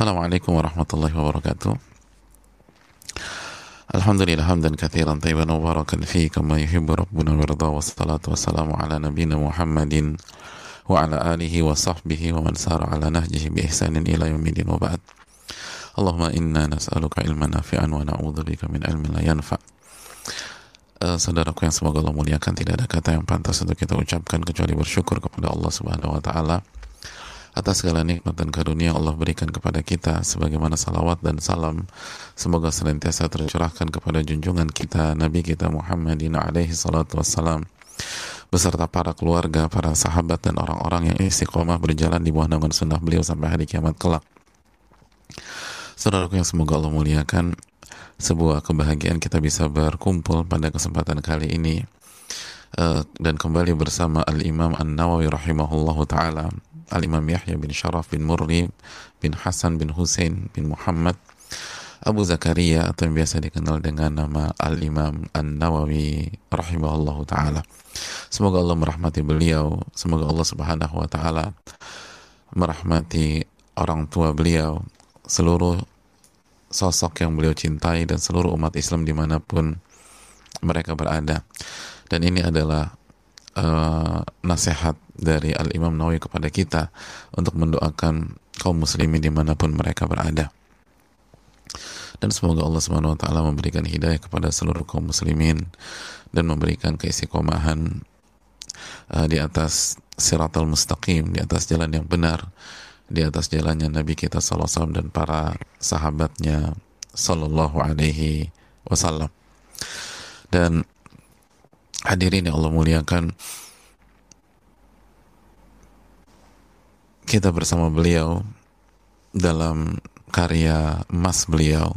Assalamualaikum warahmatullahi wabarakatuh. Alhamdulillah hamdan kathiran tayyiban fi kama yuhibbu rabbuna wa wassalatu wassalamu ala Muhammadin wa ala alihi wa sahbihi wa man sara bi ihsanin ila yaumil. Allahumma inna ilman nafi'an wa na'udzubika min ilmin yanfa'. Uh, saudaraku yang semoga Allah muliakan tidak ada kata yang pantas untuk kita ucapkan kecuali bersyukur kepada Allah Subhanahu wa taala atas segala nikmat dan karunia Allah berikan kepada kita sebagaimana salawat dan salam semoga senantiasa tercurahkan kepada junjungan kita Nabi kita Muhammadin alaihi salatu wassalam beserta para keluarga, para sahabat dan orang-orang yang istiqomah berjalan di bawah naungan sunnah beliau sampai hari kiamat kelak. Saudaraku yang semoga Allah muliakan, sebuah kebahagiaan kita bisa berkumpul pada kesempatan kali ini uh, dan kembali bersama Al Imam An Nawawi rahimahullahu taala Al-Imam Yahya bin Sharaf bin Murri bin Hasan bin Hussein bin Muhammad Abu Zakaria atau yang biasa dikenal dengan nama Al-Imam An-Nawawi rahimahullah ta'ala. Semoga Allah merahmati beliau semoga Allah subhanahu wa ta'ala merahmati orang tua beliau seluruh sosok yang beliau cintai dan seluruh umat Islam di mana pun mereka berada. Dan ini adalah uh, nasihat dari Al Imam Nawawi kepada kita untuk mendoakan kaum muslimin di mana pun mereka berada dan semoga Allah Subhanahu wa taala memberikan hidayah kepada seluruh kaum muslimin dan memberikan keistiqomahan uh, di atas siratal mustaqim, di atas jalan yang benar, di atas jalannya Nabi kita wasallam dan para sahabatnya sallallahu alaihi wasallam. Dan hadirin yang Allah muliakan, kita bersama beliau dalam karya emas beliau,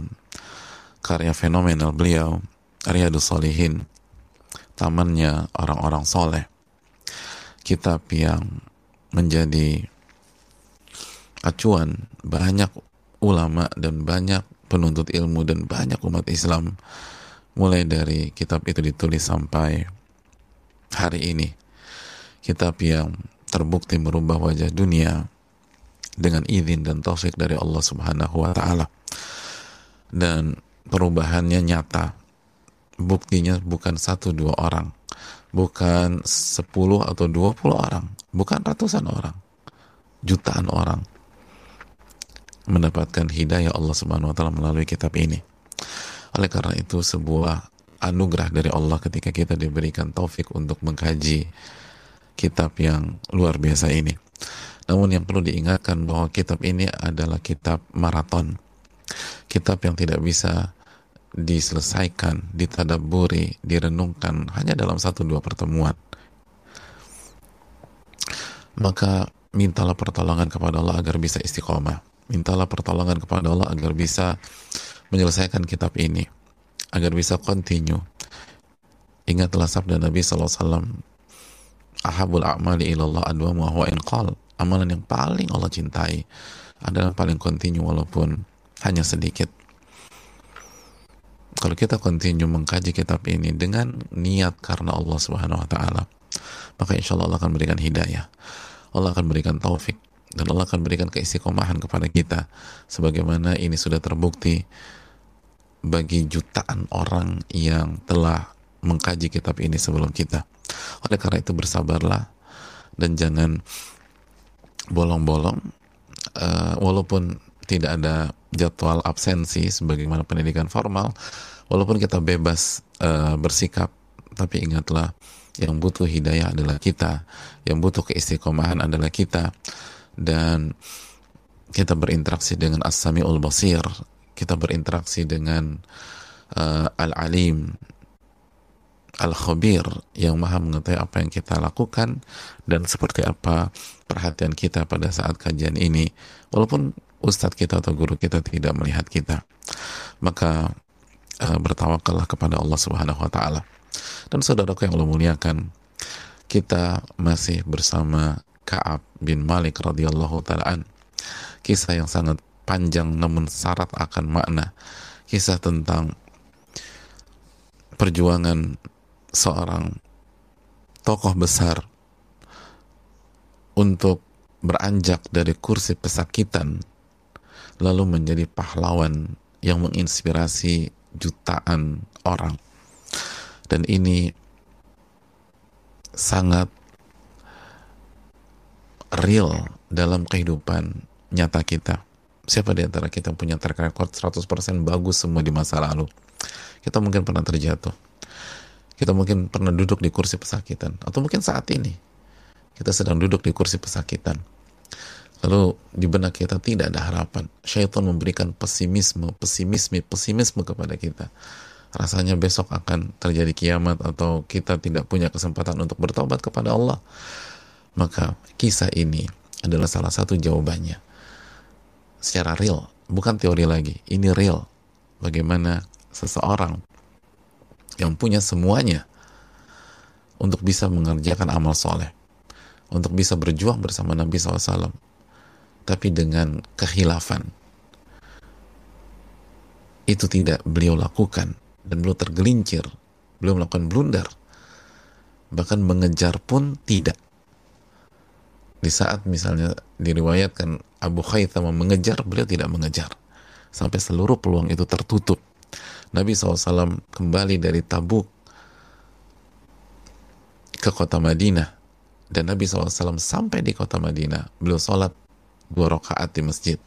karya fenomenal beliau, Riyadus Solihin, tamannya orang-orang soleh, kitab yang menjadi acuan banyak ulama dan banyak penuntut ilmu dan banyak umat Islam mulai dari kitab itu ditulis sampai hari ini kitab yang terbukti merubah wajah dunia dengan izin dan taufik dari Allah Subhanahu wa taala. Dan perubahannya nyata. Buktinya bukan satu dua orang, bukan sepuluh atau dua puluh orang, bukan ratusan orang, jutaan orang mendapatkan hidayah Allah Subhanahu wa taala melalui kitab ini. Oleh karena itu sebuah anugerah dari Allah ketika kita diberikan taufik untuk mengkaji kitab yang luar biasa ini. Namun yang perlu diingatkan bahwa kitab ini adalah kitab maraton. Kitab yang tidak bisa diselesaikan, ditadaburi, direnungkan hanya dalam satu dua pertemuan. Maka mintalah pertolongan kepada Allah agar bisa istiqomah. Mintalah pertolongan kepada Allah agar bisa menyelesaikan kitab ini. Agar bisa continue. Ingatlah sabda Nabi SAW ahabul a'mali ilallah adwa huwa inqal amalan yang paling Allah cintai adalah paling kontinu walaupun hanya sedikit kalau kita kontinu mengkaji kitab ini dengan niat karena Allah subhanahu wa ta'ala maka insya Allah Allah akan berikan hidayah Allah akan berikan taufik dan Allah akan berikan keistiqomahan kepada kita sebagaimana ini sudah terbukti bagi jutaan orang yang telah mengkaji kitab ini sebelum kita. Oleh karena itu bersabarlah dan jangan bolong-bolong uh, walaupun tidak ada jadwal absensi sebagaimana pendidikan formal walaupun kita bebas uh, bersikap tapi ingatlah yang butuh hidayah adalah kita yang butuh keistiqomahan adalah kita dan kita berinteraksi dengan as-sami'ul basir kita berinteraksi dengan uh, al-alim Al-Khabir yang maha mengetahui apa yang kita lakukan dan seperti apa perhatian kita pada saat kajian ini. Walaupun ustadz kita atau guru kita tidak melihat kita maka uh, bertawakallah kepada Allah Subhanahu wa taala. Dan saudaraku yang Allah muliakan kita masih bersama Ka'ab bin Malik radhiyallahu taalaan kisah yang sangat panjang namun syarat akan makna kisah tentang perjuangan seorang tokoh besar untuk beranjak dari kursi pesakitan lalu menjadi pahlawan yang menginspirasi jutaan orang. Dan ini sangat real dalam kehidupan nyata kita. Siapa di antara kita punya track record 100% bagus semua di masa lalu? Kita mungkin pernah terjatuh. Kita mungkin pernah duduk di kursi pesakitan. Atau mungkin saat ini kita sedang duduk di kursi pesakitan Lalu di benak kita tidak ada harapan. Syaitan memberikan pesimisme, pesimisme, pesimisme kepada kita. Rasanya besok akan terjadi kiamat atau kita tidak punya kesempatan untuk bertobat kepada Allah. Maka kisah ini adalah salah satu jawabannya. Secara real, bukan teori lagi. Ini real. Bagaimana seseorang yang punya semuanya untuk bisa mengerjakan amal soleh, untuk bisa berjuang bersama Nabi SAW, tapi dengan kehilafan itu tidak beliau lakukan dan beliau tergelincir beliau melakukan blunder bahkan mengejar pun tidak di saat misalnya diriwayatkan Abu Khaytham mengejar beliau tidak mengejar sampai seluruh peluang itu tertutup Nabi SAW kembali dari Tabuk ke kota Madinah dan Nabi SAW sampai di kota Madinah beliau sholat dua rakaat di masjid.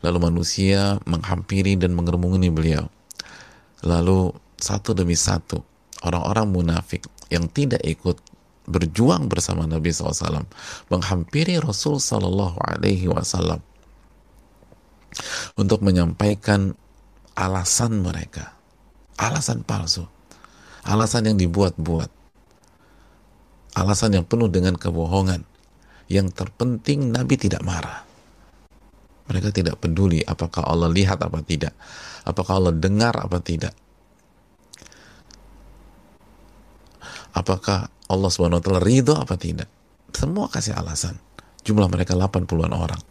Lalu manusia menghampiri dan mengerumuni beliau. Lalu satu demi satu orang-orang munafik yang tidak ikut berjuang bersama Nabi SAW menghampiri Rasul Sallallahu Alaihi Wasallam untuk menyampaikan alasan mereka, alasan palsu, alasan yang dibuat-buat, alasan yang penuh dengan kebohongan, yang terpenting Nabi tidak marah. Mereka tidak peduli apakah Allah lihat apa tidak. Apakah Allah dengar apa tidak. Apakah Allah SWT ridho apa tidak. Semua kasih alasan. Jumlah mereka 80-an orang.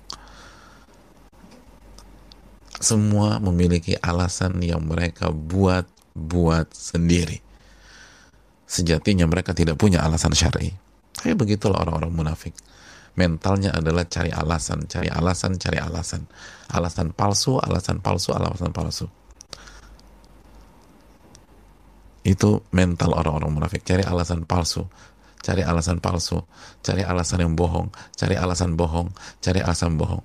Semua memiliki alasan yang mereka buat-buat sendiri. Sejatinya mereka tidak punya alasan syar'i. Tapi begitulah orang-orang munafik mentalnya adalah cari alasan, cari alasan, cari alasan. Alasan palsu, alasan palsu, alasan palsu. Itu mental orang-orang munafik, cari alasan palsu, cari alasan palsu, cari alasan yang bohong, cari alasan bohong, cari alasan bohong.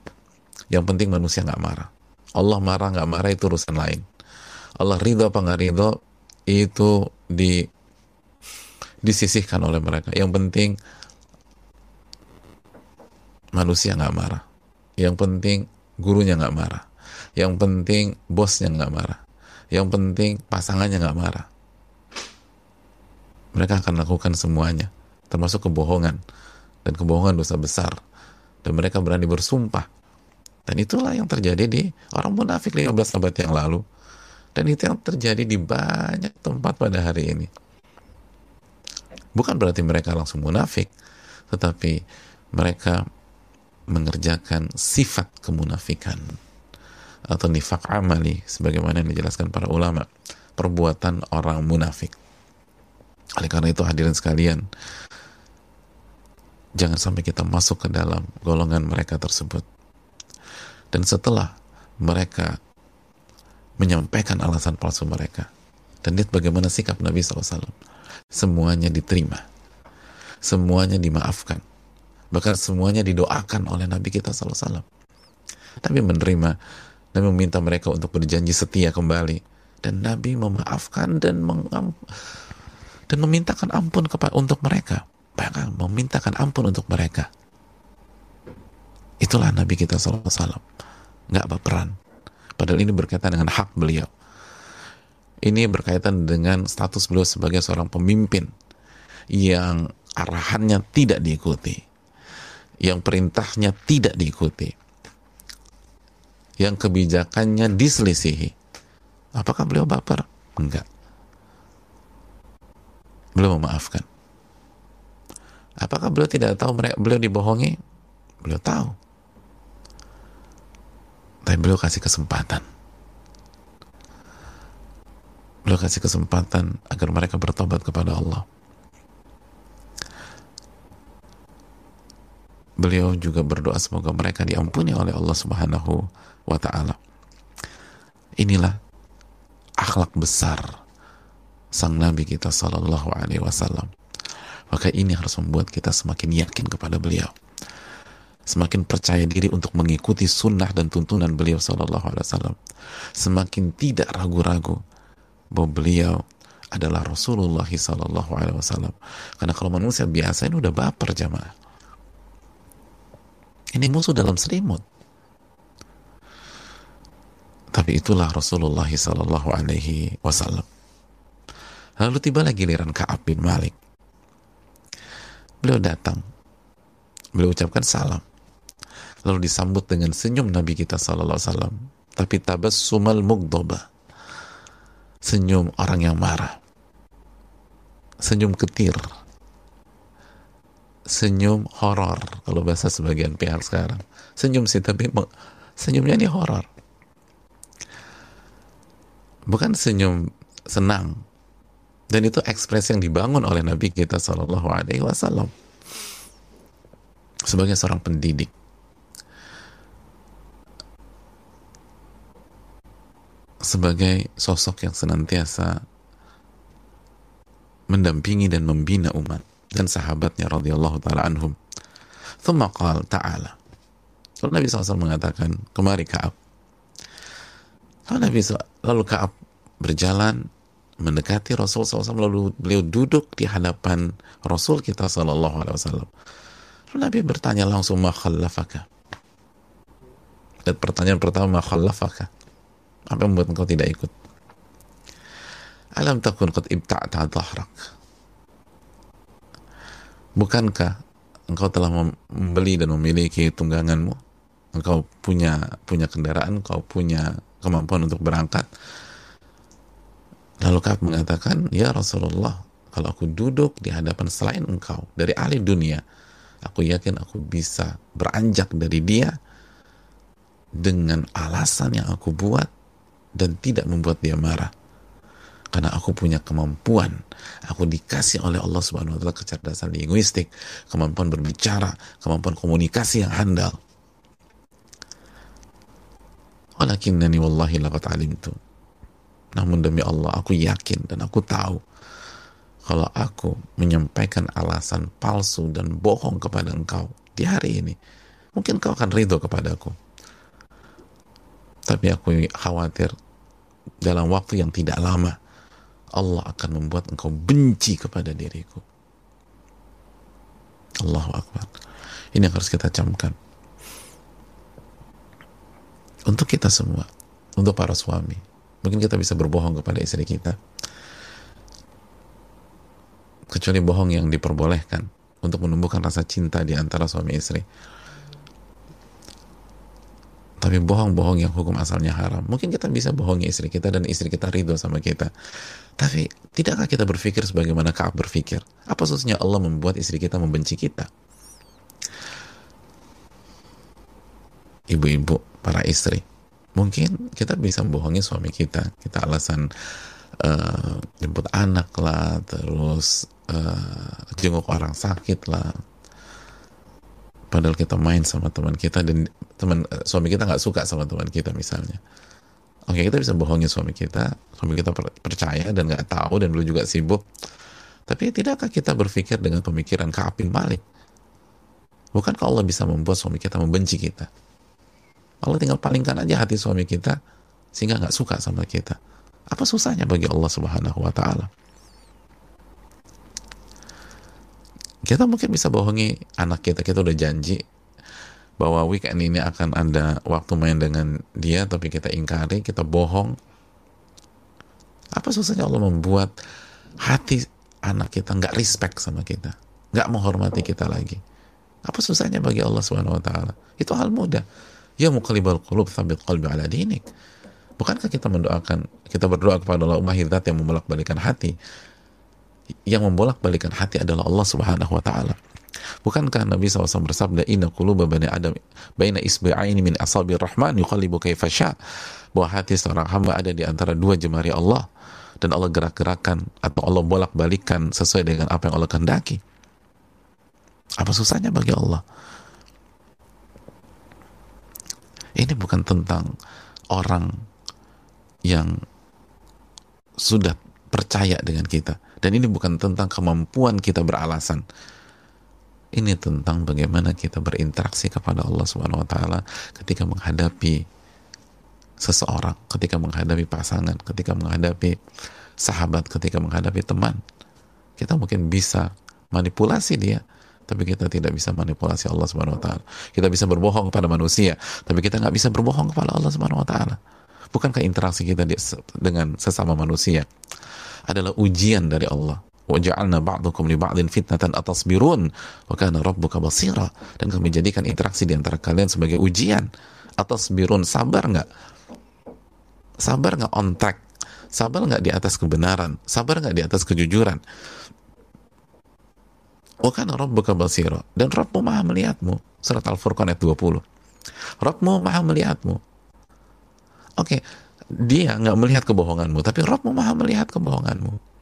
Yang penting manusia nggak marah. Allah marah nggak marah itu urusan lain. Allah ridho apa nggak ridho itu di disisihkan oleh mereka. Yang penting manusia nggak marah. Yang penting gurunya nggak marah. Yang penting bosnya nggak marah. Yang penting pasangannya nggak marah. Mereka akan lakukan semuanya, termasuk kebohongan. Dan kebohongan dosa besar. Dan mereka berani bersumpah. Dan itulah yang terjadi di orang munafik 15 abad yang lalu. Dan itu yang terjadi di banyak tempat pada hari ini. Bukan berarti mereka langsung munafik, tetapi mereka mengerjakan sifat kemunafikan atau nifak amali sebagaimana yang dijelaskan para ulama perbuatan orang munafik oleh karena itu hadirin sekalian jangan sampai kita masuk ke dalam golongan mereka tersebut. Dan setelah mereka menyampaikan alasan palsu mereka dan lihat bagaimana sikap Nabi SAW semuanya diterima semuanya dimaafkan bahkan semuanya didoakan oleh Nabi kita SAW Nabi menerima Nabi meminta mereka untuk berjanji setia kembali dan Nabi memaafkan dan mengam, dan memintakan ampun kepada untuk mereka. Bahkan memintakan ampun untuk mereka. Itulah Nabi kita SAW nggak berperan. Padahal ini berkaitan dengan hak beliau. Ini berkaitan dengan status beliau sebagai seorang pemimpin yang arahannya tidak diikuti. Yang perintahnya tidak diikuti, yang kebijakannya diselisihi. Apakah beliau baper? Enggak. Beliau memaafkan. Apakah beliau tidak tahu mereka beliau dibohongi? Beliau tahu. Tapi beliau kasih kesempatan. Beliau kasih kesempatan agar mereka bertobat kepada Allah. beliau juga berdoa semoga mereka diampuni oleh Allah Subhanahu wa taala. Inilah akhlak besar sang nabi kita sallallahu alaihi wasallam. Maka ini harus membuat kita semakin yakin kepada beliau. Semakin percaya diri untuk mengikuti sunnah dan tuntunan beliau sallallahu alaihi wasallam. Semakin tidak ragu-ragu bahwa beliau adalah Rasulullah sallallahu alaihi wasallam. Karena kalau manusia biasa ini udah baper jamaah. Ini musuh dalam selimut. Tapi itulah Rasulullah Sallallahu Alaihi Wasallam. Lalu tiba lagi giliran Kaab bin Malik. Beliau datang. Beliau ucapkan salam. Lalu disambut dengan senyum Nabi kita Sallallahu Alaihi Wasallam. Tapi tabas sumal mugdoba. Senyum orang yang marah. Senyum ketir. Senyum horor. Kalau bahasa sebagian pihak sekarang. Senyum sih, tapi senyumnya ini horor bukan senyum senang dan itu ekspresi yang dibangun oleh Nabi kita Shallallahu Alaihi Wasallam sebagai seorang pendidik sebagai sosok yang senantiasa mendampingi dan membina umat dan sahabatnya radhiyallahu taala anhum. Thumma qala ta'ala. Lalu Nabi SAW mengatakan, kemari Ka'ab. Lalu Nabi lalu Kaab berjalan mendekati Rasul SAW lalu beliau duduk di hadapan Rasul kita Sallallahu Alaihi Wasallam. Lalu Nabi bertanya langsung ma khallafaka. Dan pertanyaan pertama ma khallafaka. Apa yang membuat engkau tidak ikut? Alam takun qad ibta'ta dhahrak. Bukankah engkau telah membeli dan memiliki tungganganmu? Engkau punya punya kendaraan, engkau punya kemampuan untuk berangkat. Lalu Ka'ab mengatakan, Ya Rasulullah, kalau aku duduk di hadapan selain engkau, dari ahli dunia, aku yakin aku bisa beranjak dari dia dengan alasan yang aku buat dan tidak membuat dia marah. Karena aku punya kemampuan, aku dikasih oleh Allah Subhanahu wa taala kecerdasan linguistik, kemampuan berbicara, kemampuan komunikasi yang handal Walakinnani wallahi laqad alimtu. Namun demi Allah, aku yakin dan aku tahu kalau aku menyampaikan alasan palsu dan bohong kepada engkau di hari ini, mungkin kau akan ridho kepadaku. Tapi aku khawatir dalam waktu yang tidak lama, Allah akan membuat engkau benci kepada diriku. Allahu Akbar. Ini yang harus kita camkan untuk kita semua, untuk para suami. Mungkin kita bisa berbohong kepada istri kita. Kecuali bohong yang diperbolehkan untuk menumbuhkan rasa cinta di antara suami istri. Tapi bohong-bohong yang hukum asalnya haram. Mungkin kita bisa bohongi istri kita dan istri kita ridho sama kita. Tapi tidakkah kita berpikir sebagaimana Kaab berpikir? Apa susahnya Allah membuat istri kita membenci kita? Ibu-ibu, para istri. Mungkin kita bisa membohongi suami kita. Kita alasan uh, jemput anak lah, terus uh, jenguk orang sakit lah. Padahal kita main sama teman kita dan teman uh, suami kita nggak suka sama teman kita misalnya. Oke kita bisa bohongi suami kita, suami kita percaya dan nggak tahu dan dulu juga sibuk. Tapi tidakkah kita berpikir dengan pemikiran kapin Malik? Bukankah Allah bisa membuat suami kita membenci kita? Allah tinggal palingkan aja hati suami kita sehingga nggak suka sama kita. Apa susahnya bagi Allah Subhanahu wa taala? Kita mungkin bisa bohongi anak kita, kita udah janji bahwa weekend ini akan ada waktu main dengan dia tapi kita ingkari, kita bohong. Apa susahnya Allah membuat hati anak kita nggak respect sama kita, nggak menghormati kita lagi? Apa susahnya bagi Allah Subhanahu wa taala? Itu hal mudah Ya muqallibal qulub tsabbit qalbi ala dinik. Bukankah kita mendoakan, kita berdoa kepada Allah Mahidat yang membolak-balikan hati? Yang membolak-balikan hati adalah Allah Subhanahu wa taala. Bukankah Nabi SAW bersabda inna quluba bani adam baina isbi'aini min asabi rahman yuqallibu kaifa sya bahwa hati seorang hamba ada di antara dua jemari Allah dan Allah gerak-gerakan atau Allah bolak-balikan sesuai dengan apa yang Allah kehendaki. Apa susahnya bagi Allah? Bukan tentang orang yang sudah percaya dengan kita dan ini bukan tentang kemampuan kita beralasan ini tentang bagaimana kita berinteraksi kepada Allah Subhanahu wa taala ketika menghadapi seseorang, ketika menghadapi pasangan, ketika menghadapi sahabat, ketika menghadapi teman. Kita mungkin bisa manipulasi dia, tapi kita tidak bisa manipulasi Allah Subhanahu wa taala. Kita bisa berbohong kepada manusia, tapi kita nggak bisa berbohong kepada Allah Subhanahu wa taala. Bukankah interaksi kita dengan sesama manusia adalah ujian dari Allah? waja'alna ba'dukum li ba'din fitnatan atasbirun wa kana rabbuka basira dan kami jadikan interaksi di antara kalian sebagai ujian atasbirun sabar nggak sabar nggak on track sabar nggak di atas kebenaran sabar nggak di atas kejujuran Wakana rabbuka basira dan Rabbmu maha melihatmu surat Al-Furqan ayat 20 Rabbmu maha melihatmu oke okay. dia nggak melihat kebohonganmu tapi Rabbmu maha melihat kebohonganmu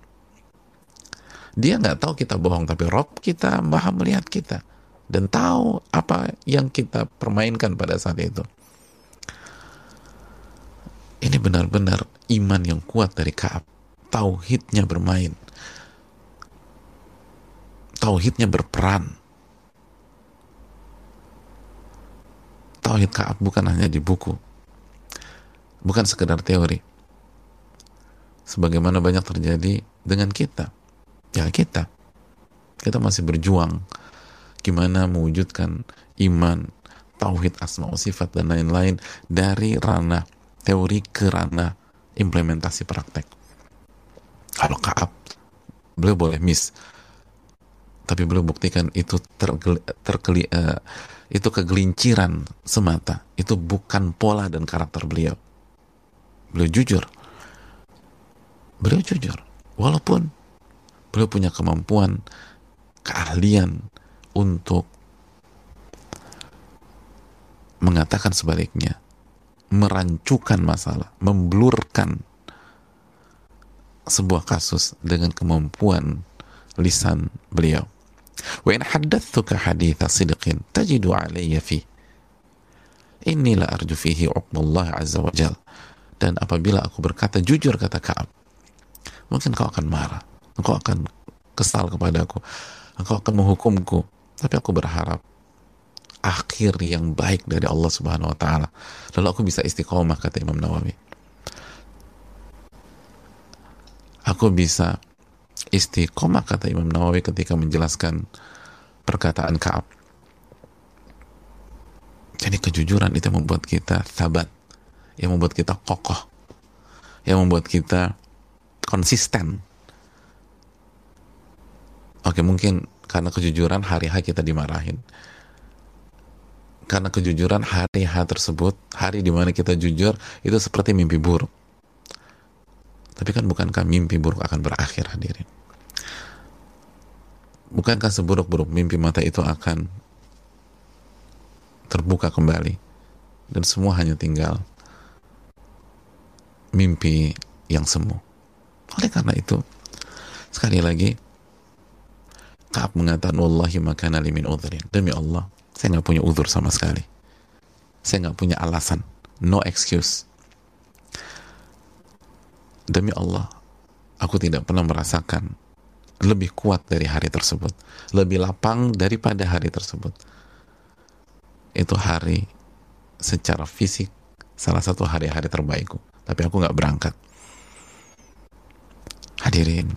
dia nggak tahu kita bohong, tapi Rob kita maha melihat kita dan tahu apa yang kita permainkan pada saat itu. Ini benar-benar iman yang kuat dari Kaab. Tauhidnya bermain. Tauhidnya berperan. Tauhid Kaab bukan hanya di buku. Bukan sekedar teori. Sebagaimana banyak terjadi dengan kita ya kita kita masih berjuang gimana mewujudkan iman tauhid asma sifat dan lain-lain dari ranah teori ke ranah implementasi praktek kalau Kaab beliau boleh miss tapi beliau buktikan itu tergeli, uh, itu kegelinciran semata. Itu bukan pola dan karakter beliau. Beliau jujur. Beliau jujur. Walaupun beliau punya kemampuan keahlian untuk mengatakan sebaliknya merancukan masalah memblurkan sebuah kasus dengan kemampuan lisan beliau. Wa in haddathuka haditha sidqin tajidu alayya fi. Inni la arju fihi uqballah azza wa jal. Dan apabila aku berkata jujur kata Ka'ab mungkin kau akan marah. Engkau akan kesal kepadaku. Engkau akan menghukumku. Tapi aku berharap akhir yang baik dari Allah Subhanahu wa taala. Lalu aku bisa istiqomah kata Imam Nawawi. Aku bisa istiqomah kata Imam Nawawi ketika menjelaskan perkataan Kaab jadi kejujuran itu membuat kita sabat yang membuat kita kokoh yang membuat kita konsisten Oke, mungkin karena kejujuran hari-hari kita dimarahin. Karena kejujuran hari-hari tersebut, hari di mana kita jujur, itu seperti mimpi buruk. Tapi kan bukankah mimpi buruk akan berakhir hadirin? Bukankah seburuk-buruk mimpi mata itu akan terbuka kembali? Dan semua hanya tinggal mimpi yang semu. Oleh karena itu, sekali lagi, Kaab mengatakan wallahi makana limin udhrin. Demi Allah saya nggak punya uzur sama sekali. Saya nggak punya alasan. No excuse demi Allah aku tidak pernah merasakan lebih kuat dari hari tersebut lebih lapang daripada hari tersebut. Itu hari secara fisik salah satu hari-hari terbaikku. Tapi aku nggak berangkat. Hadirin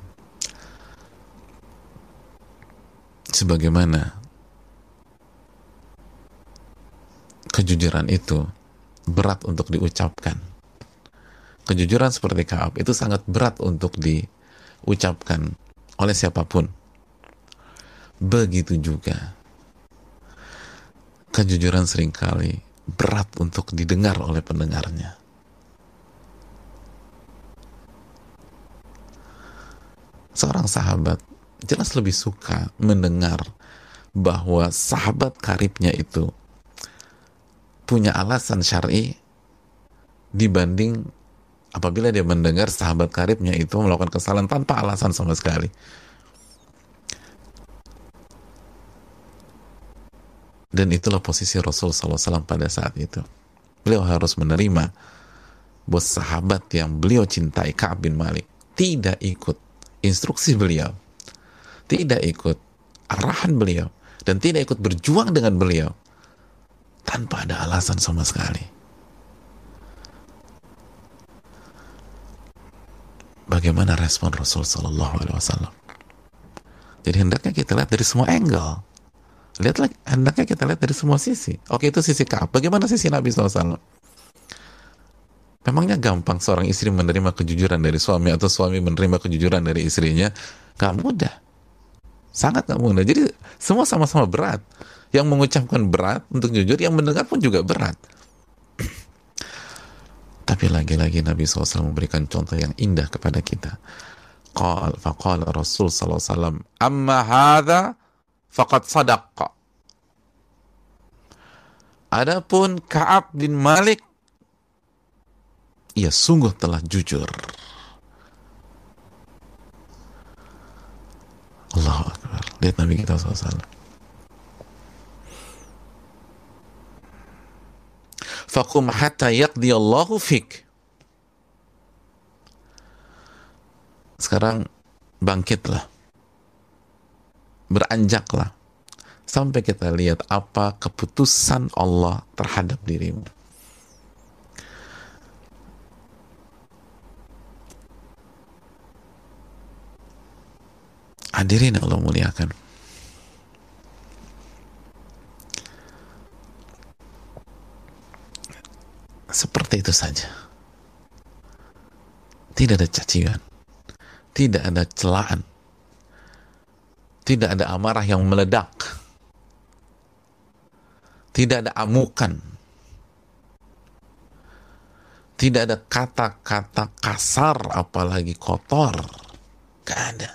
sebagaimana kejujuran itu berat untuk diucapkan. Kejujuran seperti Kaab itu sangat berat untuk diucapkan oleh siapa pun. Begitu juga kejujuran sering kali berat untuk didengar oleh pendengarnya. Seorang sahabat jelas lebih suka mendengar bahwa sahabat karibnya itu punya alasan syar'i dibanding apabila dia mendengar sahabat karibnya itu melakukan kesalahan tanpa alasan sama sekali. Dan itulah posisi Rasul SAW pada saat itu. beliau harus menerima bos sahabat yang beliau cintai Ka'ab bin Malik tidak ikut instruksi beliau tidak ikut arahan beliau dan tidak ikut berjuang dengan beliau tanpa ada alasan sama sekali bagaimana respon Rasul Shallallahu Alaihi Wasallam. Jadi hendaknya kita lihat dari semua angle. Lihatlah hendaknya kita lihat dari semua sisi. Oke itu sisi Kaab bagaimana sisi Nabi SAW memangnya gampang seorang istri menerima kejujuran dari suami atau suami menerima kejujuran dari istrinya? Gak mudah. Sangat gak mudah. Jadi semua sama-sama berat. Yang mengucapkan berat untuk jujur yang mendengar pun juga berat tapi lagi-lagi Nabi SAW memberikan contoh yang indah kepada kita qal faqala Rasul SAW amma hadha faqad sadaqqa. Adapun Ka'ab bin Malik ia sungguh telah jujur. Allahu Akbar. Lihat Nabi kita SAW. Fakum hatta yaqdi Allahu fik. Sekarang bangkitlah beranjaklah sampai kita lihat apa keputusan Allah terhadap dirimu. Hadirin Allah muliakan. Seperti itu saja. Tidak ada cacian. Tidak ada celaan tidak ada amarah yang meledak. Tidak ada amukan. Tidak ada kata-kata kasar apalagi kotor. Gak ada.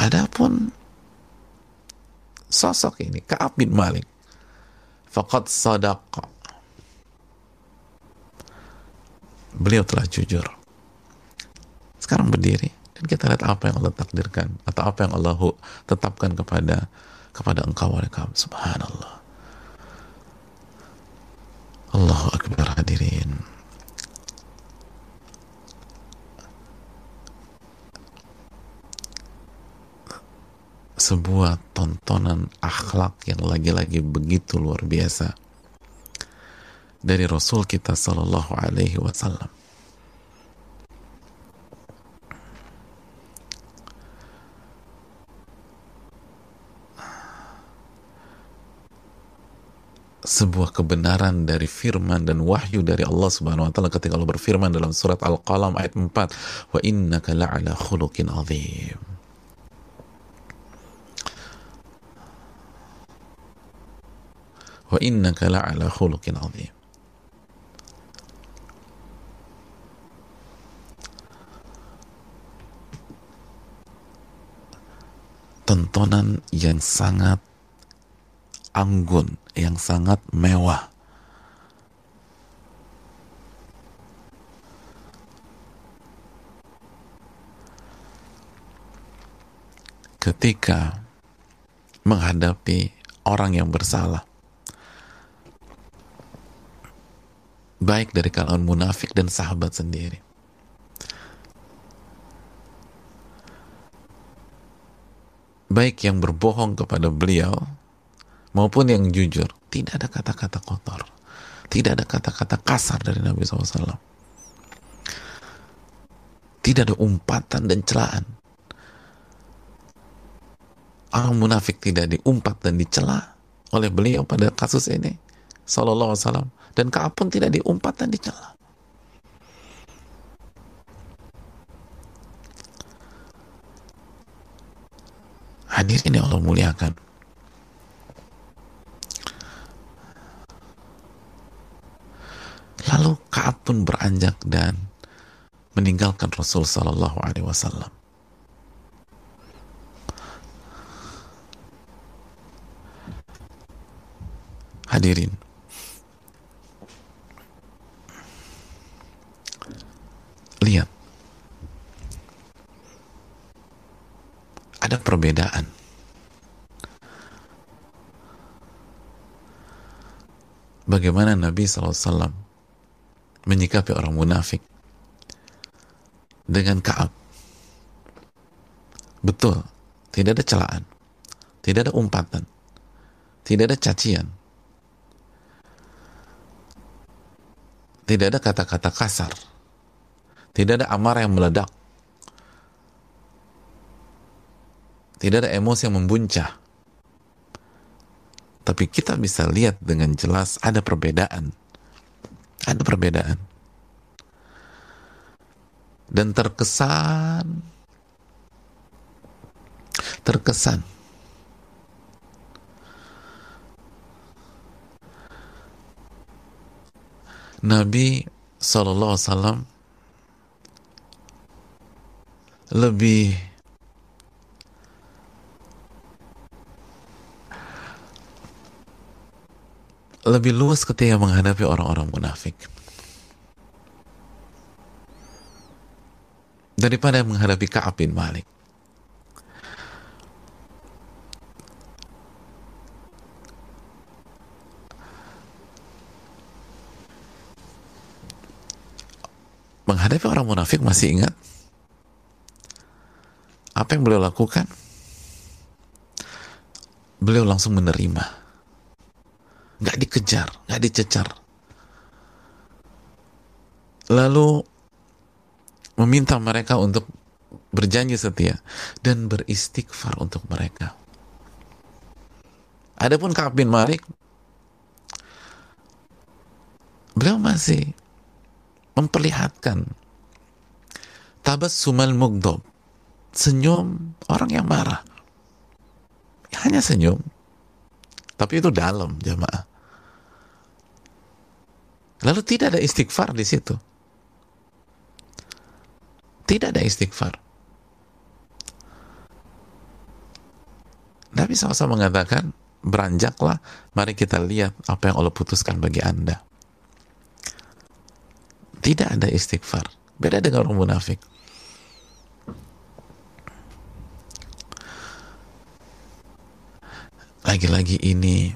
Adapun sosok ini Ka'ab bin Malik faqad sadaqa beliau telah jujur. Sekarang berdiri dan kita lihat apa yang Allah takdirkan atau apa yang Allah tetapkan kepada kepada engkau wahai kaum. Subhanallah. Allahu Akbar hadirin. Sebuah tontonan akhlak yang lagi-lagi begitu luar biasa dari Rasul kita Sallallahu Alaihi Wasallam. sebuah kebenaran dari firman dan wahyu dari Allah Subhanahu wa taala ketika Allah berfirman dalam surat Al-Qalam ayat 4 wa innaka la'ala khuluqin azim wa innaka la'ala khuluqin azim tontonan yang sangat anggun, yang sangat mewah. Ketika menghadapi orang yang bersalah, baik dari kalangan munafik dan sahabat sendiri. baik yang berbohong kepada beliau maupun yang jujur tidak ada kata-kata kotor. Tidak ada kata-kata kasar dari Nabi SAW tidak ada umpatan dan celaan. Orang munafik tidak diumpat dan dicela oleh beliau pada kasus ini Sallallahu Alaihi Wasallam dan Kaab pun tidak diumpat dan dicela Hadirin yang Allah muliakan. Lalu Kaab pun beranjak dan meninggalkan Rasul Sallallahu Alaihi Wasallam. Hadirin, ada perbedaan. Bagaimana Nabi SAW menyikapi orang munafik dengan Kaab? Betul, tidak ada celaan, tidak ada umpatan, tidak ada cacian, tidak ada kata-kata kasar, tidak ada amarah yang meledak, tidak ada emosi yang membuncah. Tapi kita bisa lihat dengan jelas ada perbedaan. Ada perbedaan. Dan terkesan terkesan Nabi Sallallahu Alaihi Wasallam lebih lebih luas ketika menghadapi orang-orang munafik daripada menghadapi Ka'ab bin Malik. Menghadapi orang munafik masih ingat apa yang beliau lakukan? Beliau langsung menerima nggak dikejar, nggak dicecar. Lalu meminta mereka untuk berjanji setia dan beristighfar untuk mereka. Adapun Ka'ab bin Malik, beliau masih memperlihatkan tabas sumal mugdob, senyum orang yang marah. Hanya senyum, tapi itu dalam jamaah. Lalu tidak ada istighfar di situ. Tidak ada istighfar. Nabi SAW mengatakan, beranjaklah, mari kita lihat apa yang Allah putuskan bagi Anda. Tidak ada istighfar. Beda dengan orang munafik. Lagi-lagi ini.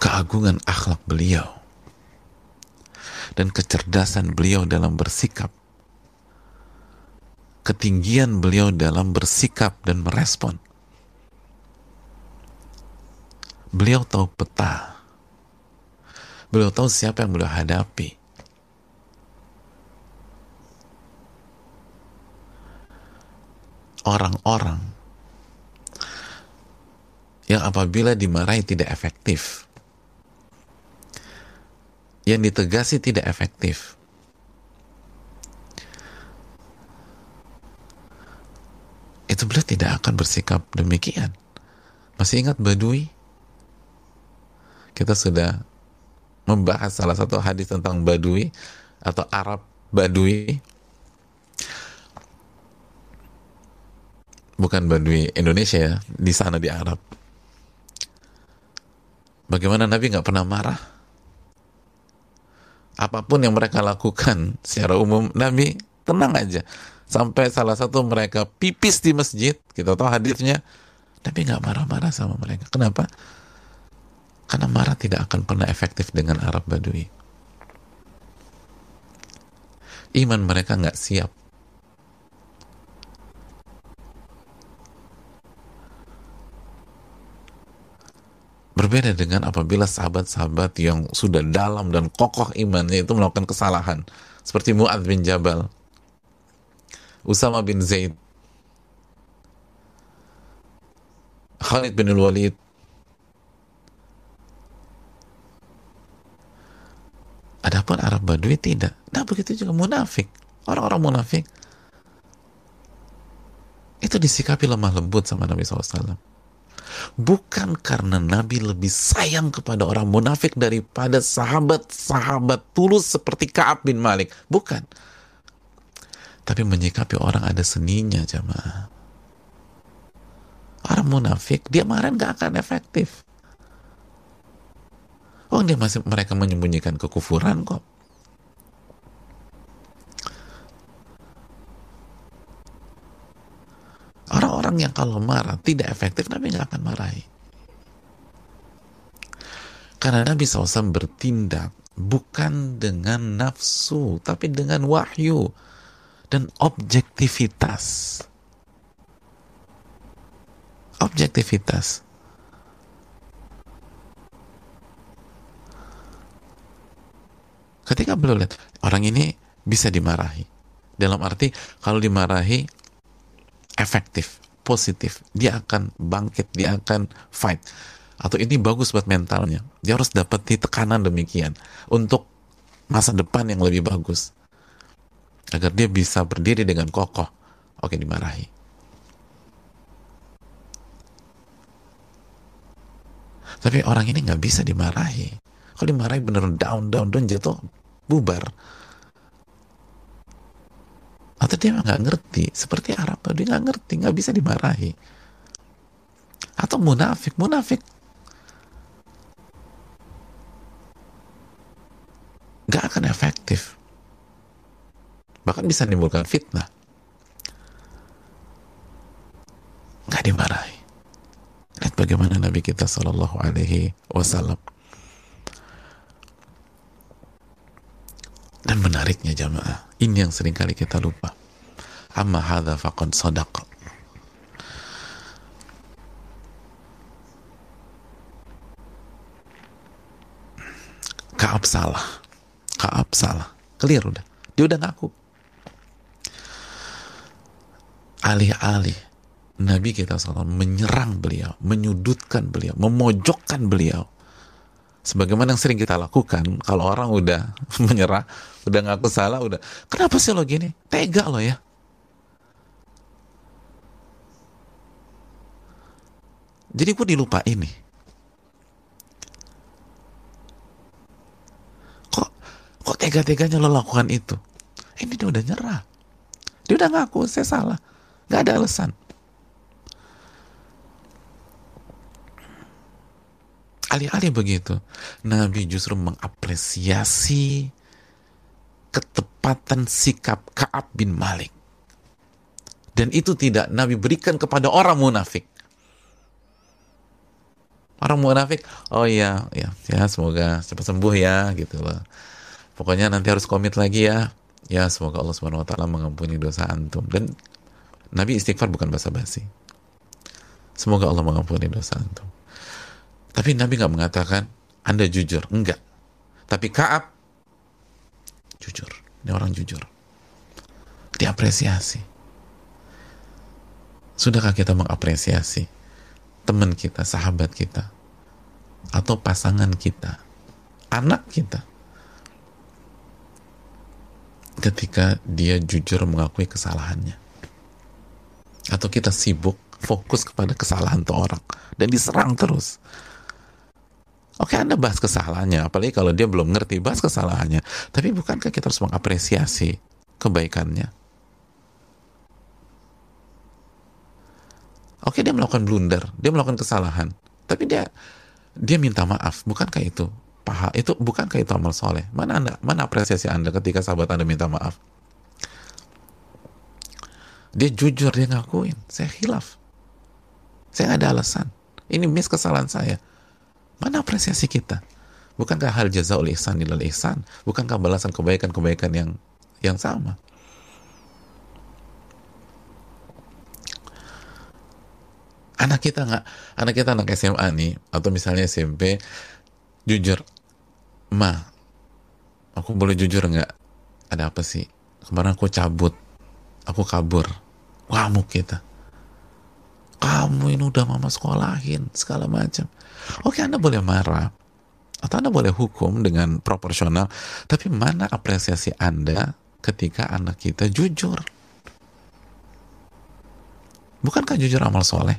Keagungan akhlak beliau. Dan kecerdasan beliau dalam bersikap. Ketinggian beliau dalam bersikap dan merespon. Beliau tahu peta. Beliau tahu siapa yang beliau hadapi orang-orang yang apabila dimarahi tidak efektif yang ditegasi tidak efektif. Itu beliau tidak akan bersikap demikian. Masih ingat Badui? Kita sudah membahas salah satu hadis tentang Badui atau Arab Badui. Bukan Badui Indonesia ya, di sana di Arab. Bagaimana Nabi nggak pernah marah? apa pun yang mereka lakukan secara umum Nabi tenang aja. Sampai salah satu mereka pipis di masjid kita tahu hadisnya Nabi nggak marah-marah sama mereka. Kenapa? Karena marah tidak akan pernah efektif dengan Arab Badui. Iman mereka nggak siap Berbeda dengan apabila sahabat-sahabat yang sudah dalam dan kokoh imannya itu melakukan kesalahan. Seperti Mu'ad bin Jabal, Usama bin Zaid, Khalid bin Walid, Adapun Arab Badui tidak. Nah begitu juga munafik. Orang-orang munafik itu disikapi lemah lembut sama Nabi SAW bukan karena Nabi lebih sayang kepada orang munafik daripada sahabat-sahabat tulus seperti Kaab bin Malik. Bukan. Tapi menyikapi orang ada seninya jamaah. Orang munafik, dia marah gak akan efektif. Oh dia masih mereka menyembunyikan kekufuran kok. Orang-orang orang yang kalau marah tidak efektif Nabi nggak akan marahi. Karena Nabi SAW bertindak bukan dengan nafsu tapi dengan wahyu dan objektivitas. Objektivitas. Ketika beliau lihat orang ini bisa dimarahi. Dalam arti kalau dimarahi efektif positif. Dia akan bangkit dia akan fight. Atau ini bagus buat mentalnya. Dia harus dapat tekanan demikian untuk masa depan yang lebih bagus. Agar dia bisa berdiri dengan kokoh. Oke dimarahi. Tapi orang ini nggak bisa dimarahi. Kalau dimarahi bener down down down jatuh bubar atau dia nggak ngerti. Seperti Arab dia nggak ngerti nggak bisa dimarahi. Atau munafik munafik. Nggak akan efektif. Bahkan bisa menimbulkan fitnah. Nggak dimarahi. Lihat bagaimana Nabi kita Shallallahu Alaihi Wasallam Dan menariknya jamaah, ini yang sering kali kita lupa. Amma hadha faqad sadaq. Kaab salah. Kaab salah. Clear udah. Dia udah ngaku. Alih-alih Nabi kita SAW menyerang beliau, menyudutkan beliau, memojokkan beliau sebagaimana yang sering kita lakukan kalau orang udah menyerah udah ngaku salah udah. Kenapa sih lo gini? Tega lo ya. Jadi gue dilupa ini kok kok tega-teganya lo lakukan itu? Ini dia udah nyerah. Dia udah ngaku saya salah. Nggak ada alasan. Alih-alih begitu Nabi justru mengapresiasi ketepatan sikap Kaab bin Malik. Dan itu tidak Nabi berikan kepada orang munafik. Orang munafik oh iya ya ya semoga cepat sembuh ya gitu loh. Pokoknya nanti harus komit lagi ya. Ya semoga Allah subhanahu wa taala mengampuni dosa antum. Dan Nabi istighfar bukan basa-basi. Semoga Allah mengampuni dosa antum. Tapi Nabi nggak mengatakan Anda jujur, enggak. Tapi Kaab jujur, ini orang jujur. Diapresiasi. Sudahkah kita mengapresiasi teman kita, sahabat kita, atau pasangan kita, anak kita, ketika dia jujur mengakui kesalahannya, atau kita sibuk fokus kepada kesalahan tuh orang. Dan diserang terus Oke, Anda bahas kesalahannya, apalagi kalau dia belum ngerti, bahas kesalahannya. Tapi bukankah kita harus mengapresiasi kebaikannya? Oke, dia melakukan blunder, dia melakukan kesalahan, tapi dia dia minta maaf. Bukankah itu paha? Itu bukankah itu amal soleh? Mana anda, mana apresiasi anda ketika sahabat anda minta maaf? Dia jujur, dia ngakuin, saya hilaf. Saya nggak ada alasan. Ini miss kesalahan saya Mana apresiasi kita? Bukankah hal jazaul ihsan ilal ihsan? Bukankah balasan kebaikan-kebaikan yang yang sama? Anak kita nggak, anak kita anak SMA nih, atau misalnya SMP, jujur, ma, aku boleh jujur nggak? Ada apa sih? Kemarin aku cabut, aku kabur, ngamuk kita. Kamu ini udah mama sekolahin, segala macam Oke, Anda boleh marah atau Anda boleh hukum dengan proporsional, tapi mana apresiasi Anda ketika anak kita jujur? Bukankah jujur amal soleh?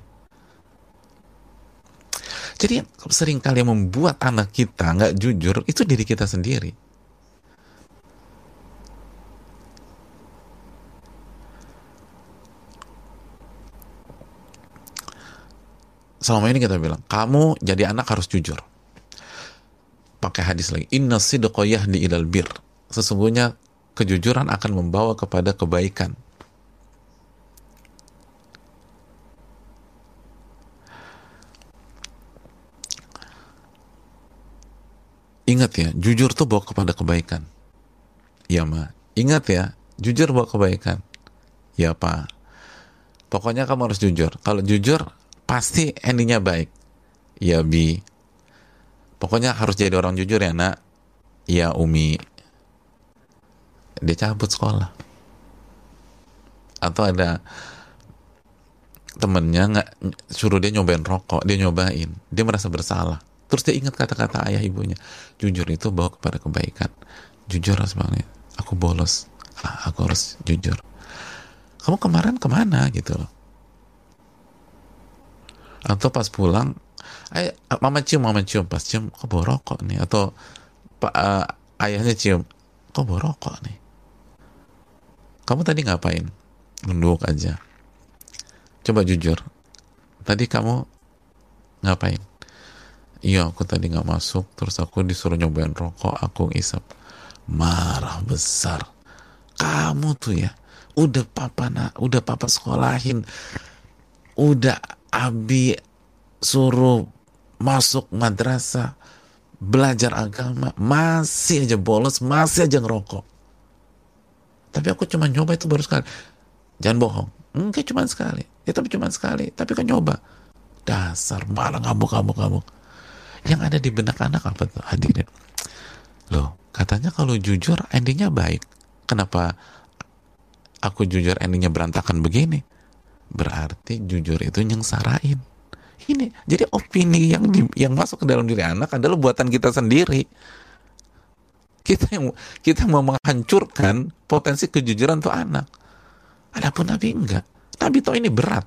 Jadi sering kali yang membuat anak kita nggak jujur itu diri kita sendiri. selama ini kita bilang kamu jadi anak harus jujur pakai hadis lagi inna sidqoyah di ilal bir sesungguhnya kejujuran akan membawa kepada kebaikan Ingat ya, jujur tuh bawa kepada kebaikan. Ya, Ma. Ingat ya, jujur bawa kebaikan. Ya, Pak. Pokoknya kamu harus jujur. Kalau jujur, pasti endingnya baik. Ya bi. Pokoknya harus jadi orang jujur ya nak. Ya umi. Dia cabut sekolah. Atau ada temennya nggak suruh dia nyobain rokok dia nyobain. Dia merasa bersalah. Terus dia ingat kata-kata ayah ibunya jujur itu bawa kepada kebaikan. Jujur harus banget aku bolos. Ah, aku harus jujur. Kamu kemarin ke mana? Gitu loh atau pas pulang ayah, mama cium mama cium pas cium kok bawa rokok nih atau pak uh, ayahnya cium kok bawa rokok nih kamu tadi ngapain nunduk aja Coba jujur. Tadi kamu ngapain? Iya, aku tadi nggak masuk, terus aku disuruh nyobain rokok, aku ngisap. Marah besar. Kamu tuh ya, udah papa nak, udah papa sekolahin, udah abi suruh masuk madrasah, belajar agama, masih aja bolos, masih aja ngerokok. Tapi aku cuma nyoba itu baru sekali. Jangan bohong. Enggak cuma sekali. Ya tapi cuma sekali. Tapi kan nyoba. Dasar malah ngabuk-ngabuk-ngabuk. Yang ada di benak anak apa tuh hadirin? Loh, katanya kalau jujur endingnya baik. Kenapa aku jujur endingnya berantakan begini? Berarti jujur itu nyengsarain. Ini jadi opini yang di, yang masuk ke dalam diri anak adalah buatan kita sendiri. Kita yang kita mau menghancurkan potensi kejujuran tuh anak Adapun Nabi enggak. Nabi tahu ini berat.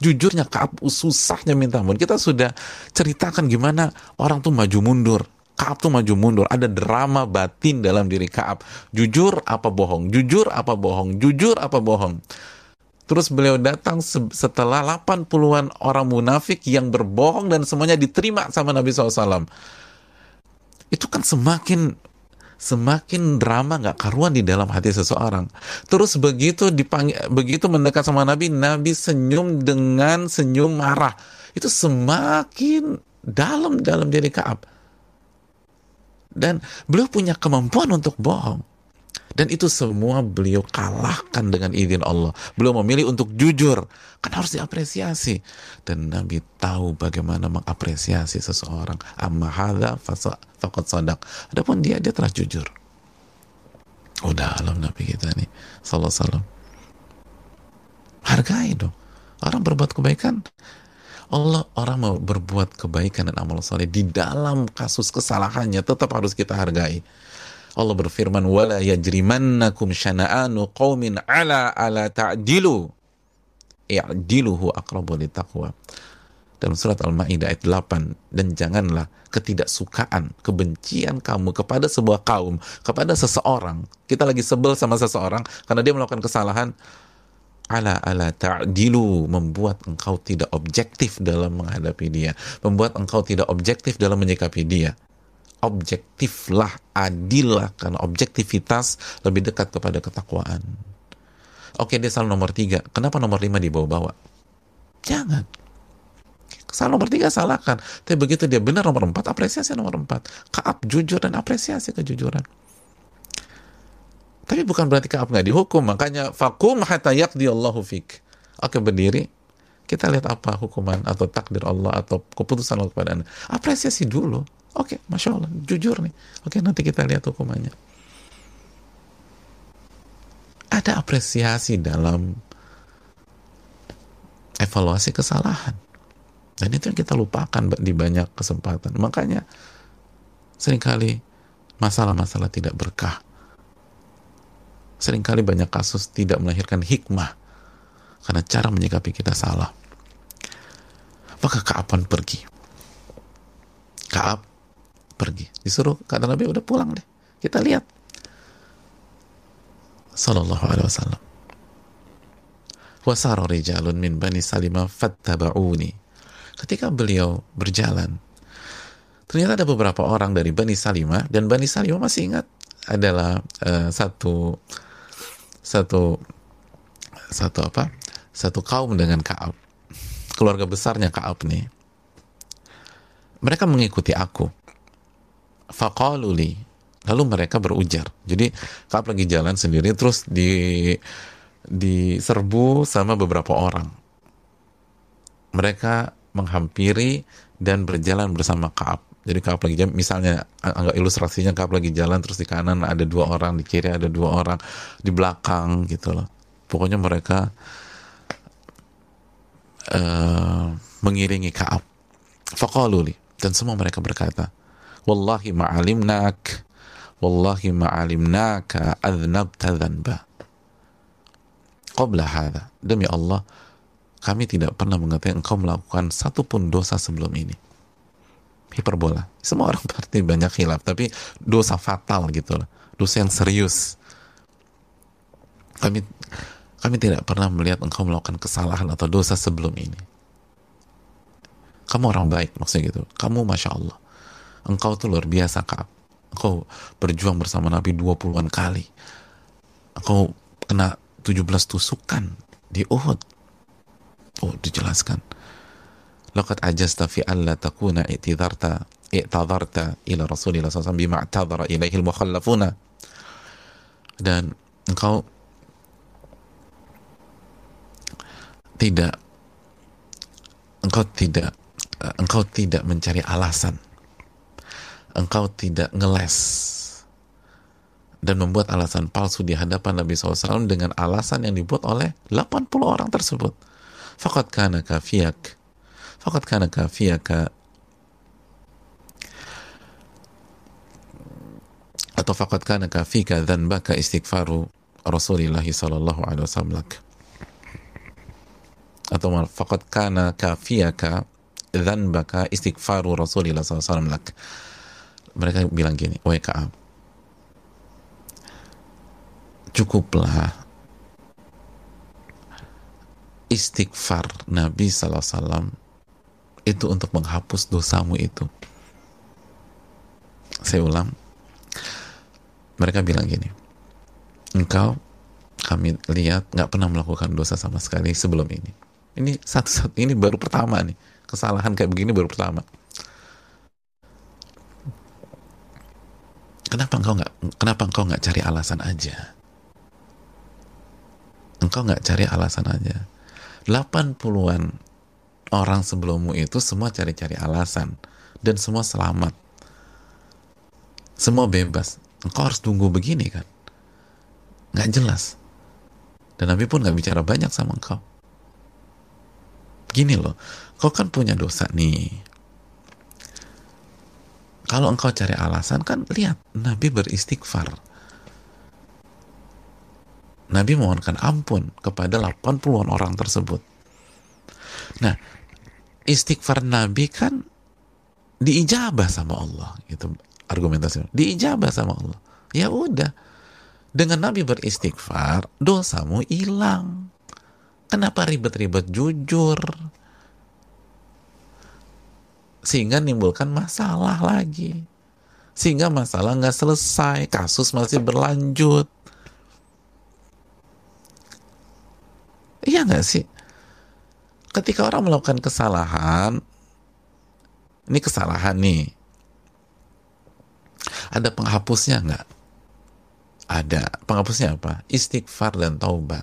Jujurnya Kaab susahnya minta ampun. Kita sudah ceritakan gimana orang tuh maju mundur. Kaab tuh maju mundur. Ada drama batin dalam diri Kaab. Jujur apa bohong? Jujur apa bohong? Jujur apa bohong? Terus beliau datang setelah 80-an orang munafik yang berbohong dan semuanya diterima sama Nabi SAW. Itu kan semakin semakin drama nggak karuan di dalam hati seseorang. Terus begitu dipanggil, begitu mendekat sama Nabi, Nabi senyum dengan senyum marah. Itu semakin dalam dalam diri Kaab. Dan beliau punya kemampuan untuk bohong. Dan itu semua beliau kalahkan dengan izin Allah. Beliau memilih untuk jujur. Kan harus diapresiasi. Dan Nabi tahu bagaimana mengapresiasi seseorang. Amma hadha faqad sadaq. Adapun dia, dia telah jujur. Udah alam Nabi kita nih. Salam salam. Hargai dong. Orang berbuat kebaikan. Allah orang mau berbuat kebaikan dan amal soleh di dalam kasus kesalahannya tetap harus kita hargai Allah berfirman wala yajrimannakum syana'anu qaumin ala ala ta'dilu i'diluhu aqrabu litaqwa. Dalam surat Al-Maidah ayat 8 dan janganlah ketidaksukaan, kebencian kamu kepada sebuah kaum, kepada seseorang. Kita lagi sebel sama seseorang karena dia melakukan kesalahan. Ala ala ta'dilu membuat engkau tidak objektif dalam menghadapi dia, membuat engkau tidak objektif dalam menyikapi dia objektiflah, adillah, karena objektivitas lebih dekat kepada ketakwaan. Oke, dia salah nomor tiga. Kenapa nomor lima dibawa-bawa? Jangan. Salah nomor tiga salahkan. Tapi begitu dia benar nomor empat, apresiasi nomor empat. Kaap jujur dan apresiasi kejujuran. Tapi bukan berarti Kaab nggak dihukum. Makanya fakum hatta yakdi Allahu fik. Oke, berdiri. Kita lihat apa hukuman atau takdir Allah atau keputusan Allah kepada Anda. Apresiasi dulu Oke, okay, masya Allah, jujur nih. Oke, okay, nanti kita lihat hukumannya. Ada apresiasi dalam evaluasi kesalahan. Dan itu yang kita lupakan di banyak kesempatan. Makanya sering kali masalah-masalah tidak berkah. Seringkali banyak kasus tidak melahirkan hikmah karena cara menyikapi kita salah. Maka Kapan pergi. Kaab pergi. Disuruh kata Nabi udah pulang deh. Kita lihat. Sallallahu alaihi wasallam. Wasara rijalun min bani Salimah fattaba'uni. Ketika beliau berjalan, ternyata ada beberapa orang dari Bani Salimah dan Bani Salimah masih ingat adalah uh, satu satu satu apa? Satu kaum dengan Kaab. Keluarga besarnya Kaab nih. Mereka mengikuti aku faqaluli lalu mereka berujar. Jadi Kaab lagi jalan sendiri terus di diserbu sama beberapa orang. Mereka menghampiri dan berjalan bersama Kaab. Jadi Kaab lagi jalan misalnya anggap ilustrasinya Kaab lagi jalan terus di kanan ada dua orang di kiri ada dua orang di belakang gitu loh. Pokoknya mereka uh, mengiringi Kaab. Faqaluli dan semua mereka berkata wallahi ma'alimnak. Wallahi ma'alimnaka adnabta dhanba. Qabla hadha. Demi Allah kami tidak pernah mengetahui engkau melakukan satu pun dosa sebelum ini. Hiperbola. Semua orang pasti banyak hilaf tapi dosa fatal gitu loh. Dosa yang serius. Kami kami tidak pernah melihat engkau melakukan kesalahan atau dosa sebelum ini. Kamu orang baik maksudnya gitu. Kamu masya Allah engkau tuh luar biasa kak. Engkau berjuang bersama Nabi 20-an kali. Engkau kena 17 tusukan di Uhud. Oh dijelaskan. Laqad ajasta fi alla takuna i'tidarta i'tadarta ila Rasulillah SAW bima i'tadara ilaihi al-mukhallafuna. Dan engkau tidak engkau tidak engkau tidak mencari alasan engkau tidak ngeles dan membuat alasan palsu di hadapan Nabi SAW dengan alasan yang dibuat oleh 80 orang tersebut. Fakat kana kafiyak. Fakat kana kafiyaka atau fakat kana kafika baka istighfaru Rasulullah sallallahu alaihi wasallam atau fakat kana kafiyaka baka istighfaru Rasulullah sallallahu alaihi wasallam mereka bilang gini, Kaab, cukuplah istighfar Nabi SAW itu untuk menghapus dosamu itu. Saya ulang, mereka bilang gini, engkau kami lihat nggak pernah melakukan dosa sama sekali sebelum ini. Ini satu-satu ini baru pertama nih kesalahan kayak begini baru pertama. Kenapa engkau nggak kenapa engkau nggak cari alasan aja? Engkau nggak cari alasan aja. 80-an orang sebelummu itu semua cari-cari alasan dan semua selamat. Semua bebas. Engkau harus tunggu begini kan? Nggak jelas. Dan Nabi pun nggak bicara banyak sama engkau. Gini loh, kau kan punya dosa nih kalau engkau cari alasan kan lihat Nabi beristighfar. Nabi mohonkan ampun kepada 80-an orang tersebut. Nah, istighfar Nabi kan diijabah sama Allah gitu argumentasinya. Diijabah sama Allah. Ya udah. Dengan Nabi beristighfar, dosamu hilang. Kenapa ribet-ribet jujur? Sehingga nimbulkan masalah lagi. Sehingga masalah nggak selesai kasus masih berlanjut. Iya nggak sih? Ketika orang melakukan kesalahan ini kesalahan nih. Ada penghapusnya nggak? Ada. Penghapusnya apa? Istighfar dan taubat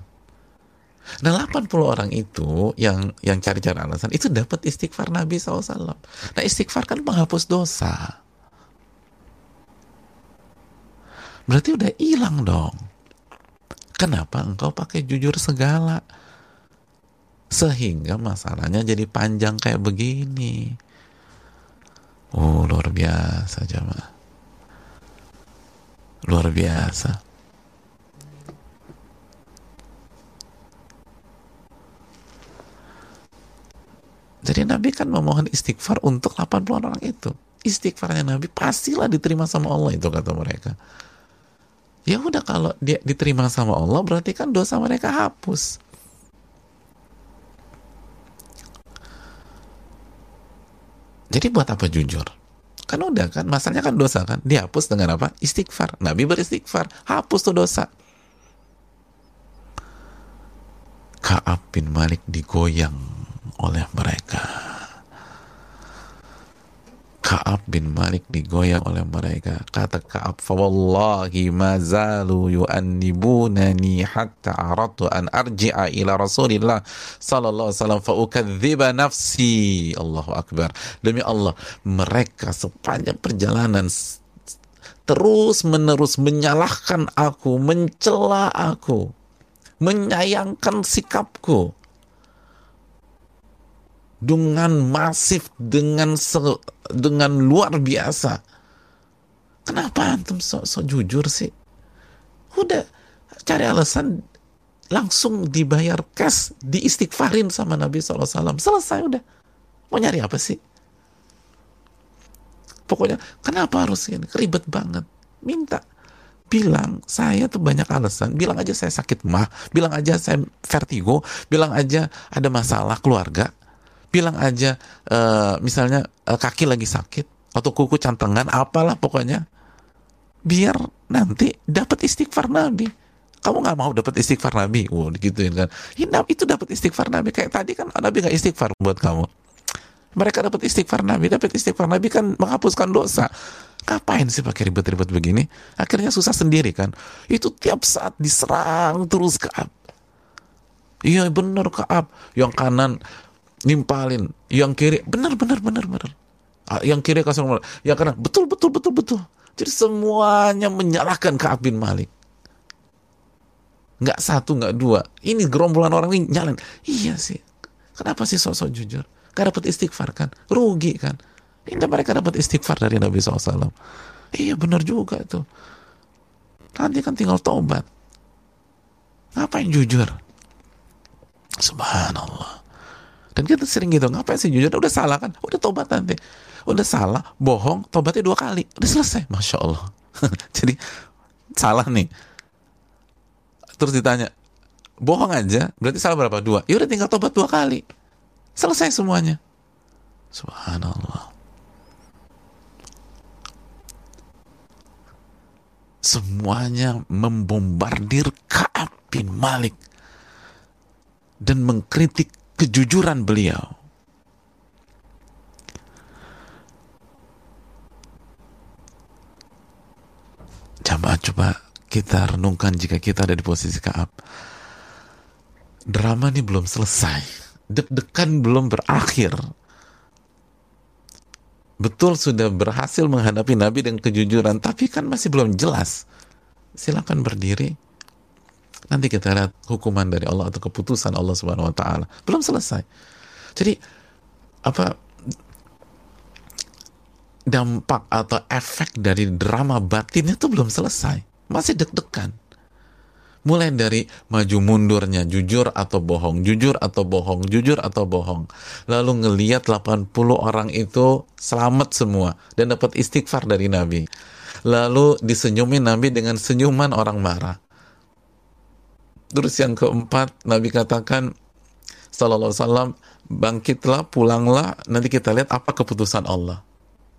Nah 80 orang itu yang yang cari-cari alasan itu dapat istighfar Nabi SAW. Nah istighfar kan menghapus dosa. Berarti udah hilang dong. Kenapa engkau pakai jujur segala? Sehingga masalahnya jadi panjang kayak begini. Oh luar biasa jamaah. Luar biasa. Jadi Nabi kan memohon istighfar untuk 80 orang itu. Istighfarnya Nabi pastilah diterima sama Allah itu kata mereka. Ya udah kalau dia diterima sama Allah berarti kan dosa mereka hapus. Jadi buat apa jujur? Kan udah kan, masalahnya kan dosa kan, dihapus dengan apa? Istighfar. Nabi beristighfar, hapus tuh dosa. Ka'ab bin Malik digoyang oleh mereka. Ka'ab bin Malik digoyang oleh mereka. Kata Ka'ab, "Fawallahi ma zalu yu'annibunani hatta aratu an arji'a ila Rasulillah sallallahu alaihi wasallam fa ukadziba nafsi." Allahu akbar. Demi Allah, mereka sepanjang perjalanan terus menerus menyalahkan aku, mencela aku, menyayangkan sikapku dengan masif dengan se, dengan luar biasa. Kenapa antum sok so jujur sih? Udah cari alasan langsung dibayar cash diistighfarin sama Nabi SAW selesai udah. Mau nyari apa sih? Pokoknya kenapa harus ini? Ribet banget. Minta. Bilang saya tuh banyak alasan. Bilang aja saya sakit mah. Bilang aja saya vertigo. Bilang aja ada masalah keluarga bilang aja uh, misalnya uh, kaki lagi sakit atau kuku cantengan apalah pokoknya. Biar nanti dapat istighfar Nabi. Kamu nggak mau dapat istighfar Nabi? Wow digituin kan. Ya, itu dapat istighfar Nabi. Kayak tadi kan Nabi nggak istighfar buat kamu. Mereka dapat istighfar Nabi dapat istighfar Nabi kan menghapuskan dosa. Ngapain sih pakai ribet-ribet begini? Akhirnya susah sendiri kan. Itu tiap saat diserang terus ke iya bener Kaab yang kanan nimpalin. Yang kiri benar benar benar benar. Ah, yang kiri nomor. Yang kanan betul betul betul betul. Jadi semuanya menyalahkan Kaab bin Malik. Nggak satu nggak dua. Ini gerombolan orang ini nyalain. Iya sih. Kenapa sih sosok jujur? Gak dapat istighfar kan? Rugi kan? Ini mereka dapat istighfar dari Nabi SAW iya benar juga tuh. Nanti kan tinggal tobat ngapain jujur? Subhanallah dan kita sering gitu, ngapain sih jujur? Udah salah kan? Udah tobat nanti. Udah salah, bohong, tobatnya dua kali. Udah selesai. Masya Allah. Jadi salah nih. Terus ditanya, bohong aja, berarti salah berapa? Dua. Ya udah tinggal tobat dua kali. Selesai semuanya. Subhanallah. Semuanya membombardir Ka'ab bin Malik dan mengkritik kejujuran beliau. Coba coba kita renungkan jika kita ada di posisi Kaab. Drama ini belum selesai. Deg-degan belum berakhir. Betul sudah berhasil menghadapi Nabi dengan kejujuran, tapi kan masih belum jelas. Silakan berdiri, Nanti kita lihat hukuman dari Allah atau keputusan Allah Subhanahu wa taala. Belum selesai. Jadi apa dampak atau efek dari drama batin itu belum selesai. Masih deg-degan. Mulai dari maju mundurnya, jujur atau bohong, jujur atau bohong, jujur atau bohong. Lalu ngeliat 80 orang itu selamat semua dan dapat istighfar dari Nabi. Lalu disenyumin Nabi dengan senyuman orang marah. Terus yang keempat, Nabi katakan, Sallallahu Wasallam, bangkitlah, pulanglah, nanti kita lihat apa keputusan Allah.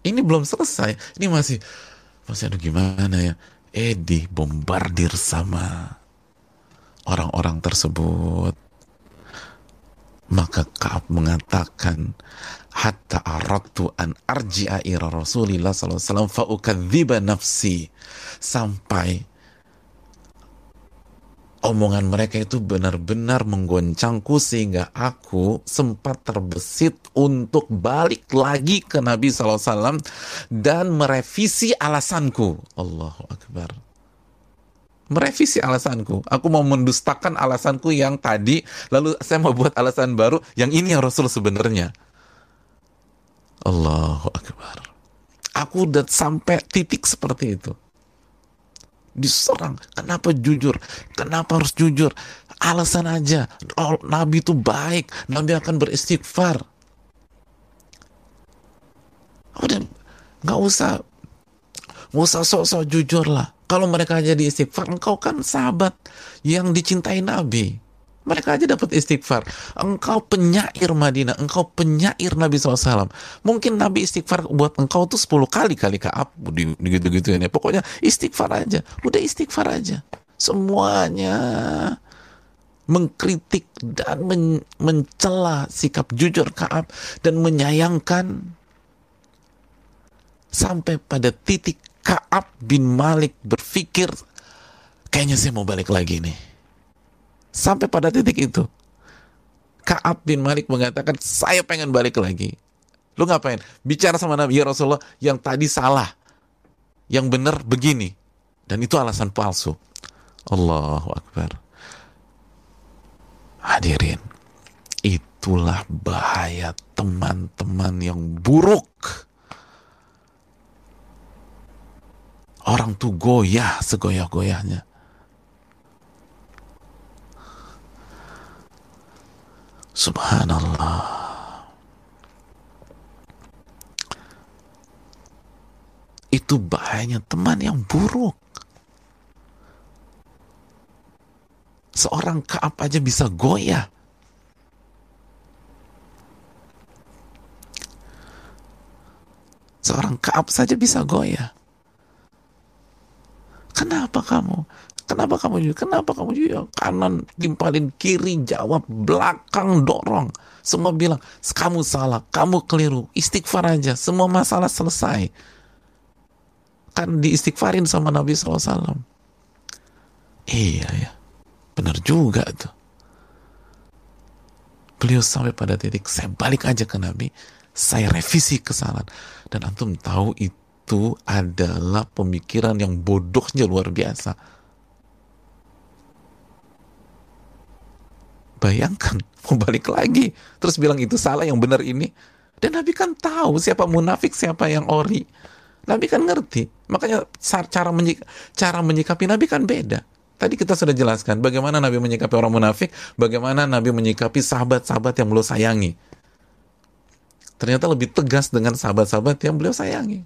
Ini belum selesai, ini masih, masih aduh gimana ya, eh bombardir sama orang-orang tersebut. Maka Kaab mengatakan, hatta aratu an arji'a ira Rasulillah sallallahu alaihi wasallam nafsi sampai omongan mereka itu benar-benar menggoncangku sehingga aku sempat terbesit untuk balik lagi ke Nabi SAW dan merevisi alasanku. Allahu Akbar. Merevisi alasanku. Aku mau mendustakan alasanku yang tadi, lalu saya mau buat alasan baru, yang ini yang Rasul sebenarnya. Allahu Akbar. Aku udah sampai titik seperti itu diserang. Kenapa jujur? Kenapa harus jujur? Alasan aja. Oh, Nabi itu baik. Nabi akan beristighfar. Udah, nggak usah, nggak usah sok-sok jujur lah. Kalau mereka jadi istighfar, engkau kan sahabat yang dicintai Nabi. Mereka aja dapat istighfar. Engkau penyair Madinah, engkau penyair Nabi SAW. Mungkin Nabi istighfar buat engkau tuh 10 kali kali kaap gitu-gitu ya. Pokoknya istighfar aja. Udah istighfar aja. Semuanya mengkritik dan men mencela sikap jujur Kaab dan menyayangkan Sampai pada titik Ka'ab bin Malik berpikir, kayaknya saya mau balik lagi nih. Sampai pada titik itu. Ka'ab bin Malik mengatakan, saya pengen balik lagi. Lu ngapain? Bicara sama Nabi, ya Rasulullah, yang tadi salah. Yang benar begini. Dan itu alasan palsu. Allahu Akbar. Hadirin, itulah bahaya teman-teman yang buruk. Orang tuh goyah segoyah-goyahnya. Subhanallah. Itu bahayanya teman yang buruk. Seorang Kaab aja bisa goyah. Seorang Kaab saja bisa goyah. Kenapa kamu? Kenapa kamu juga? Kenapa kamu juga? Kanan timpalin kiri jawab belakang dorong. Semua bilang kamu salah, kamu keliru. Istighfar aja, semua masalah selesai. Kan diistighfarin sama Nabi SAW. Iya ya, benar juga tuh. Beliau sampai pada titik saya balik aja ke Nabi, saya revisi kesalahan. Dan antum tahu itu adalah pemikiran yang bodohnya luar biasa Bayangkan, mau balik lagi. Terus bilang itu salah, yang benar ini. Dan Nabi kan tahu siapa munafik, siapa yang ori. Nabi kan ngerti. Makanya cara, menyik cara menyikapi Nabi kan beda. Tadi kita sudah jelaskan bagaimana Nabi menyikapi orang munafik, bagaimana Nabi menyikapi sahabat-sahabat yang beliau sayangi. Ternyata lebih tegas dengan sahabat-sahabat yang beliau sayangi.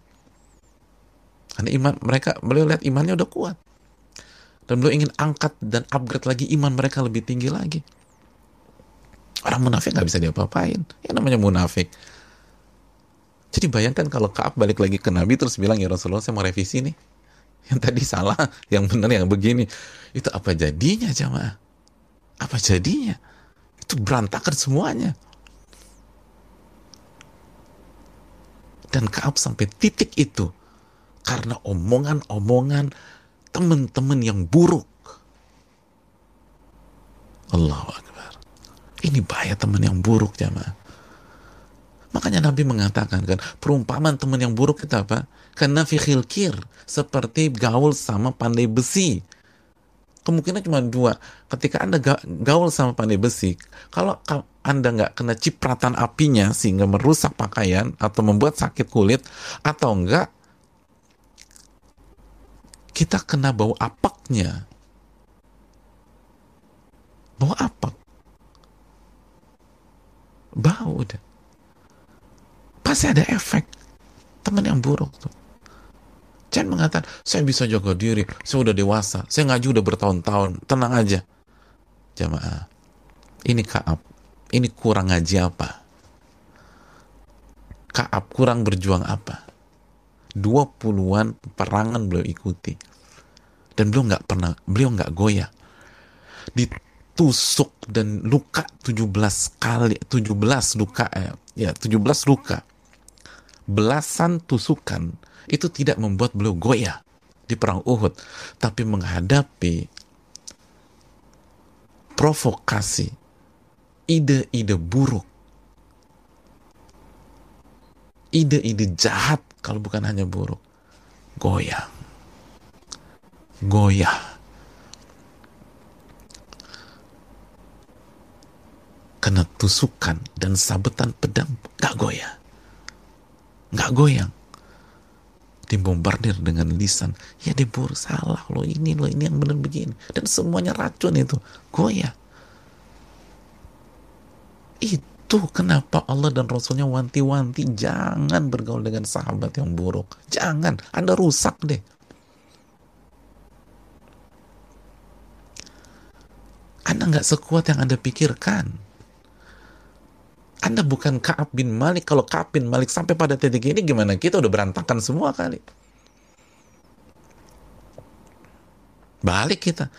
Karena iman mereka, beliau lihat imannya udah kuat. Dan beliau ingin angkat dan upgrade lagi iman mereka lebih tinggi lagi. Orang munafik nggak bisa diapa-apain. Yang namanya munafik. Jadi bayangkan kalau Kaab balik lagi ke Nabi terus bilang, ya Rasulullah saya mau revisi nih. Yang tadi salah, yang benar yang begini. Itu apa jadinya jamaah? Apa jadinya? Itu berantakan semuanya. Dan Kaab sampai titik itu karena omongan-omongan teman-teman yang buruk. Allahu Akbar. Ini bahaya teman yang buruk jamaah. Makanya Nabi mengatakan kan, perumpamaan teman yang buruk itu apa? Karena fikhil kir, seperti gaul sama pandai besi. Kemungkinan cuma dua. Ketika Anda gaul sama pandai besi, kalau Anda nggak kena cipratan apinya sehingga merusak pakaian atau membuat sakit kulit, atau enggak, kita kena bau apaknya. Bau apak bau udah pasti ada efek. Teman yang buruk tuh. Jangan mengatakan saya bisa jaga diri. Saya udah dewasa. Saya ngaji udah bertahun-tahun. Tenang aja. Jamaah ini kaab. Ini kurang ngaji apa? Kaab kurang berjuang apa? Dua puluhan perangan beliau ikuti. Dan beliau nggak pernah beliau nggak goyah. Di tusuk dan luka 17 kali 17 luka ya, ya 17 luka. Belasan tusukan itu tidak membuat beliau goyah di perang Uhud tapi menghadapi provokasi ide-ide buruk. Ide-ide jahat kalau bukan hanya buruk. Goyah. Goyah kena tusukan dan sabetan pedang gak goyah gak goyang. Dibombardir dengan lisan. Ya dibur salah lo ini lo ini yang benar begini. Dan semuanya racun itu. Goyah itu kenapa Allah dan Rasulnya wanti-wanti jangan bergaul dengan sahabat yang buruk. Jangan. Anda rusak deh. Anda nggak sekuat yang anda pikirkan anda bukan Kaab bin Malik. Kalau Kaab bin Malik sampai pada titik ini gimana? Kita udah berantakan semua kali. Balik kita.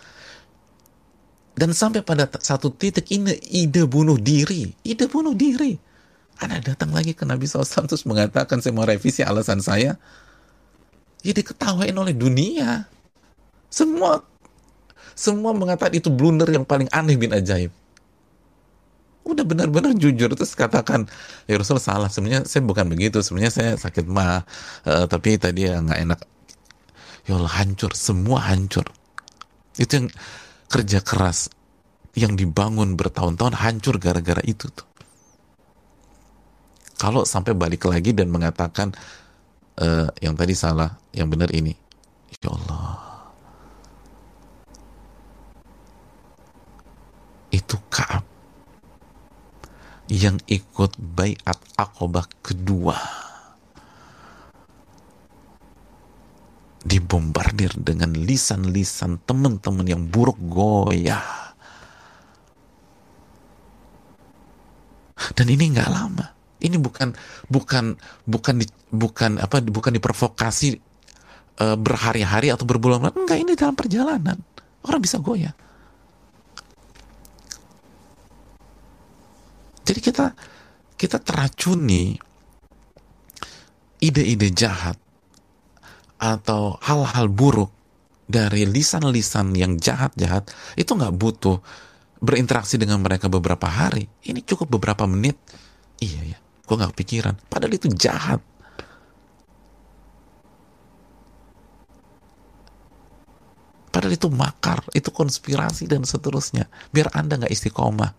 Dan sampai pada satu titik ini ide bunuh diri. Ide bunuh diri. Anda datang lagi ke Nabi SAW terus mengatakan saya mau revisi alasan saya. Ya diketawain oleh dunia. Semua semua mengatakan itu blunder yang paling aneh bin ajaib. Udah benar-benar jujur terus katakan ya Rasul salah. Sebenarnya saya bukan begitu. Sebenarnya saya sakit mah, uh, tapi tadi ya nggak enak. Ya Allah hancur, semua hancur. Itu yang kerja keras yang dibangun bertahun-tahun hancur gara-gara itu tuh kalau sampai balik lagi dan mengatakan uh, yang tadi salah, yang benar ini, ya Allah, itu Kaab yang ikut bayat akobah kedua. Dibombardir dengan lisan-lisan teman-teman yang buruk goyah. Dan ini nggak lama. Ini bukan bukan bukan di, bukan apa bukan diprovokasi uh, berhari-hari atau berbulan-bulan. Enggak ini dalam perjalanan. Orang bisa goyah jadi kita kita teracuni ide-ide jahat atau hal-hal buruk dari lisan-lisan yang jahat-jahat itu nggak butuh berinteraksi dengan mereka beberapa hari. Ini cukup beberapa menit. Iya ya gue gak kepikiran. Padahal itu jahat. Padahal itu makar itu konspirasi dan seterusnya. Biar anda gak istiqomah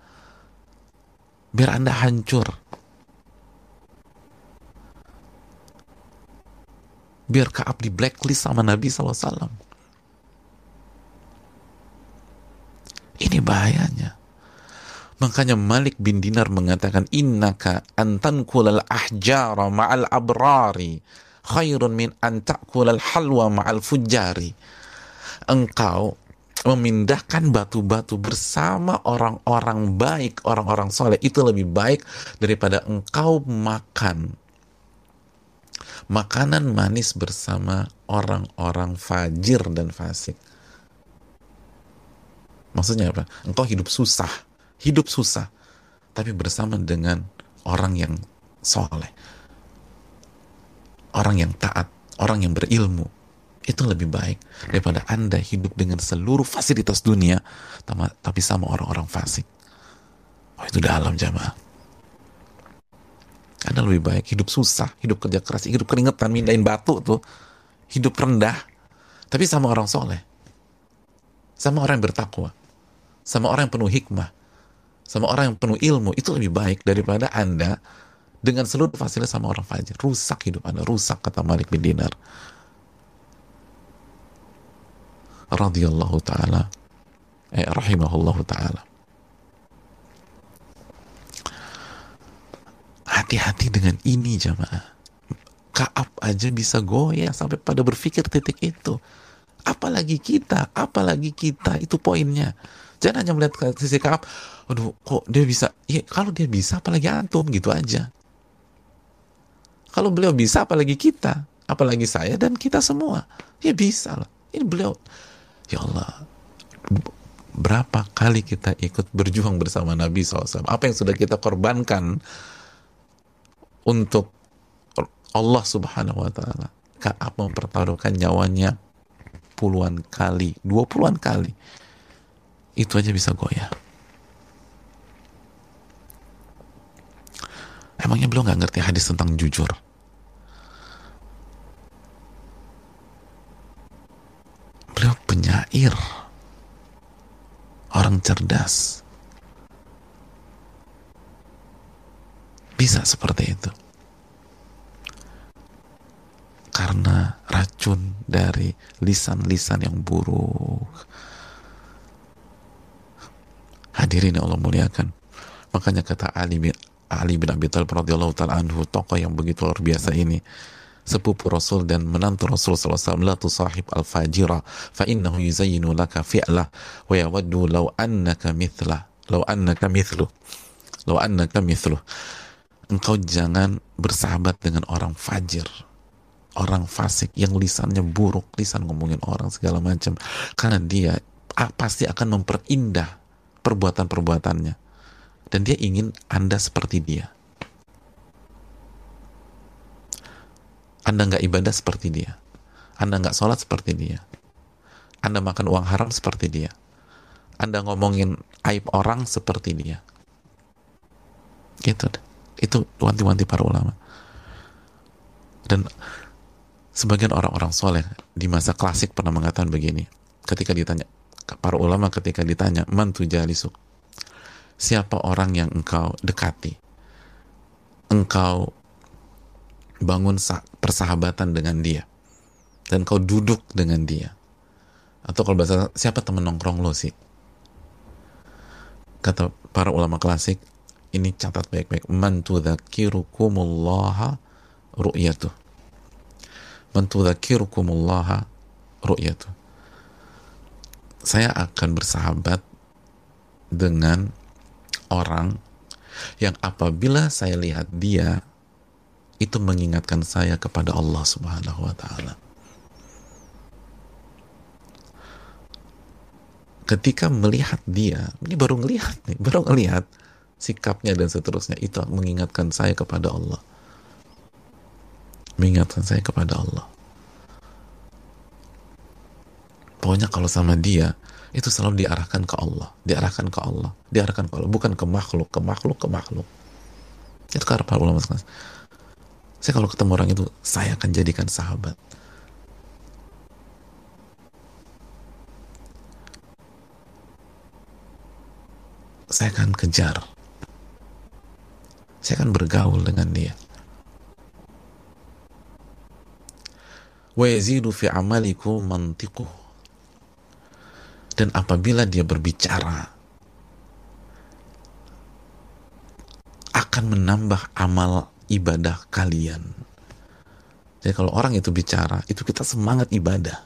biar anda hancur. Biar Kaab di blacklist sama Nabi SAW ini bahayanya. Makanya Malik bin Dinar mengatakan innaka antan kulal ahjara ma'al abrari khairun min an ta'kulal halwa ma'al fujari. Engkau memindahkan batu-batu bersama orang-orang baik, orang-orang soleh itu lebih baik daripada engkau makan makanan manis bersama orang-orang fajir dan fasik. Maksudnya apa? Engkau hidup susah hidup susah, tapi bersama dengan orang yang soleh, orang yang taat, orang yang berilmu, itu lebih baik daripada Anda hidup dengan seluruh fasilitas dunia, tapi sama orang-orang fasik. Oh, itu dalam jamaah. Anda lebih baik hidup susah, hidup kerja keras, hidup keringetan, mindahin batu tuh, hidup rendah, tapi sama orang soleh, sama orang yang bertakwa, sama orang yang penuh hikmah, sama orang yang penuh ilmu itu lebih baik daripada Anda dengan seluruh fasilitas sama orang fajir. Rusak hidup Anda, rusak kata Malik bin Dinar. Radhiyallahu taala eh rahimahullahu taala. Hati-hati dengan ini jamaah. Kaab aja bisa goyah sampai pada berpikir titik itu. Apalagi kita, apalagi kita, itu poinnya. Jangan hanya melihat ke sisi Kaab, aduh kok dia bisa ya kalau dia bisa apalagi antum gitu aja kalau beliau bisa apalagi kita apalagi saya dan kita semua ya bisa lah ini beliau ya Allah berapa kali kita ikut berjuang bersama Nabi SAW apa yang sudah kita korbankan untuk Allah Subhanahu Wa Taala? Kaab mempertaruhkan nyawanya puluhan kali dua puluhan kali? Itu aja bisa goyah. Emangnya beliau nggak ngerti hadis tentang jujur? Beliau orang cerdas. Bisa seperti itu. Karena racun dari lisan-lisan yang buruk. Hadirin Allah muliakan. Makanya kata Ali bin Ali bin Abi Thalib radhiyallahu taala anhu tokoh yang begitu luar biasa ini sepupu Rasul dan menantu Rasul SAW la tusahib al-fajira fa innahu yuzayyinu laka fi'lah wa yawaddu law annaka mithlah law annaka mithlu law annaka mithlu engkau jangan bersahabat dengan orang fajir orang fasik yang lisannya buruk lisan ngomongin orang segala macam karena dia pasti akan memperindah perbuatan-perbuatannya dan dia ingin Anda seperti dia. Anda nggak ibadah seperti dia. Anda nggak sholat seperti dia. Anda makan uang haram seperti dia. Anda ngomongin aib orang seperti dia. Gitu. Itu wanti-wanti para ulama. Dan sebagian orang-orang soleh di masa klasik pernah mengatakan begini. Ketika ditanya, para ulama ketika ditanya, man tujalisuk. Siapa orang yang engkau dekati? Engkau bangun persahabatan dengan dia. Dan kau duduk dengan dia. Atau kalau bahasa siapa temen nongkrong lo sih? Kata para ulama klasik ini catat baik-baik. Man tudzakirukumullah ru'yatuh. Man tudzakirukumullah ru'yatuh. Saya akan bersahabat dengan orang yang apabila saya lihat dia itu mengingatkan saya kepada Allah Subhanahu wa taala. Ketika melihat dia, ini baru ngelihat nih, baru ngelihat sikapnya dan seterusnya itu mengingatkan saya kepada Allah. Mengingatkan saya kepada Allah. Pokoknya kalau sama dia, itu selalu diarahkan ke Allah, diarahkan ke Allah, diarahkan ke Allah, bukan ke makhluk, ke makhluk, ke makhluk. Itu karena para ulama. Saya kalau ketemu orang itu, saya akan jadikan sahabat. Saya akan kejar. Saya akan bergaul dengan dia. Yazidu fi amaliku mantiquh. Dan apabila dia berbicara, akan menambah amal ibadah kalian. Jadi kalau orang itu bicara, itu kita semangat ibadah.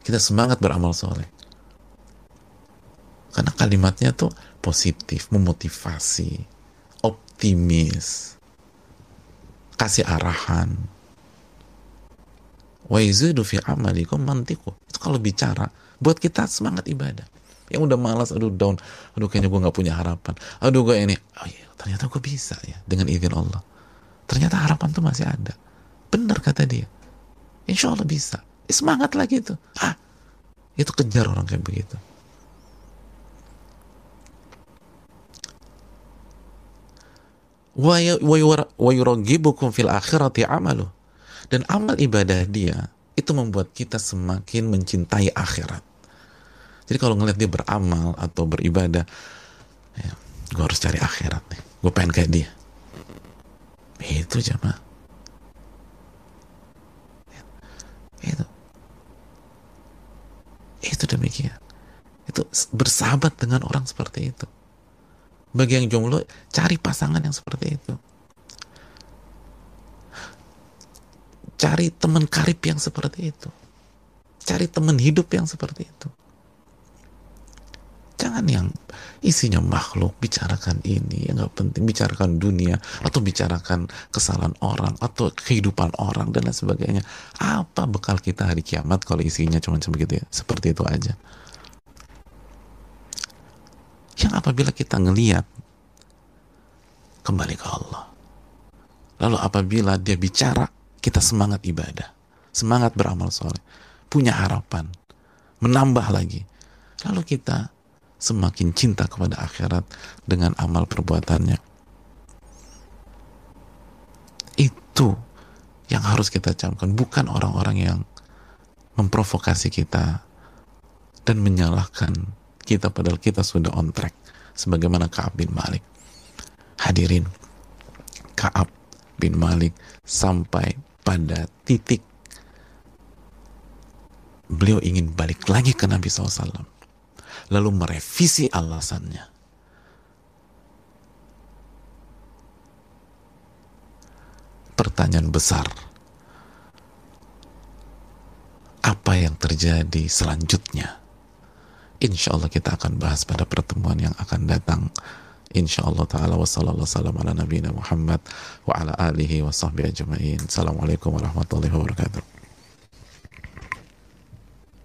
Kita semangat beramal soleh. Karena kalimatnya tuh positif, memotivasi, optimis, kasih arahan. Wa fi amalikum mantiku. Itu kalau bicara, buat kita semangat ibadah. Yang udah malas, aduh down, aduh kayaknya gue gak punya harapan. Aduh gue ini, oh iya, ternyata gue bisa ya dengan izin Allah. Ternyata harapan tuh masih ada. Benar kata dia. Insya Allah bisa. Eh, semangat lagi itu. Ah itu kejar orang kayak begitu. Yuragibukum fil akhirati amalu. Dan amal ibadah dia itu membuat kita semakin mencintai akhirat jadi kalau ngeliat dia beramal atau beribadah ya, gue harus cari akhirat nih. Gue pengen kayak dia. Itu jamaah. Itu. Itu demikian. Itu bersahabat dengan orang seperti itu. Bagi yang jomblo cari pasangan yang seperti itu. Cari teman karib yang seperti itu. Cari teman hidup yang seperti itu Jangan yang isinya makhluk, bicarakan ini, yang nggak penting, bicarakan dunia, atau bicarakan kesalahan orang, atau kehidupan orang, dan lain sebagainya. Apa bekal kita hari kiamat kalau isinya cuma begitu ya? Seperti itu aja. Yang apabila kita ngeliat, kembali ke Allah. Lalu apabila dia bicara, kita semangat ibadah, semangat beramal soleh, punya harapan, menambah lagi. Lalu kita semakin cinta kepada akhirat dengan amal perbuatannya. Itu yang harus kita camkan, bukan orang-orang yang memprovokasi kita dan menyalahkan kita padahal kita sudah on track sebagaimana Ka'ab bin Malik. Hadirin, Ka'ab bin Malik sampai pada titik beliau ingin balik lagi ke Nabi SAW lalu merevisi alasannya. Pertanyaan besar, apa yang terjadi selanjutnya? Insya Allah kita akan bahas pada pertemuan yang akan datang. Insya Allah ta'ala wa sallallahu ala nabiyina Muhammad wa ala alihi wa ajma'in. Assalamualaikum warahmatullahi wabarakatuh.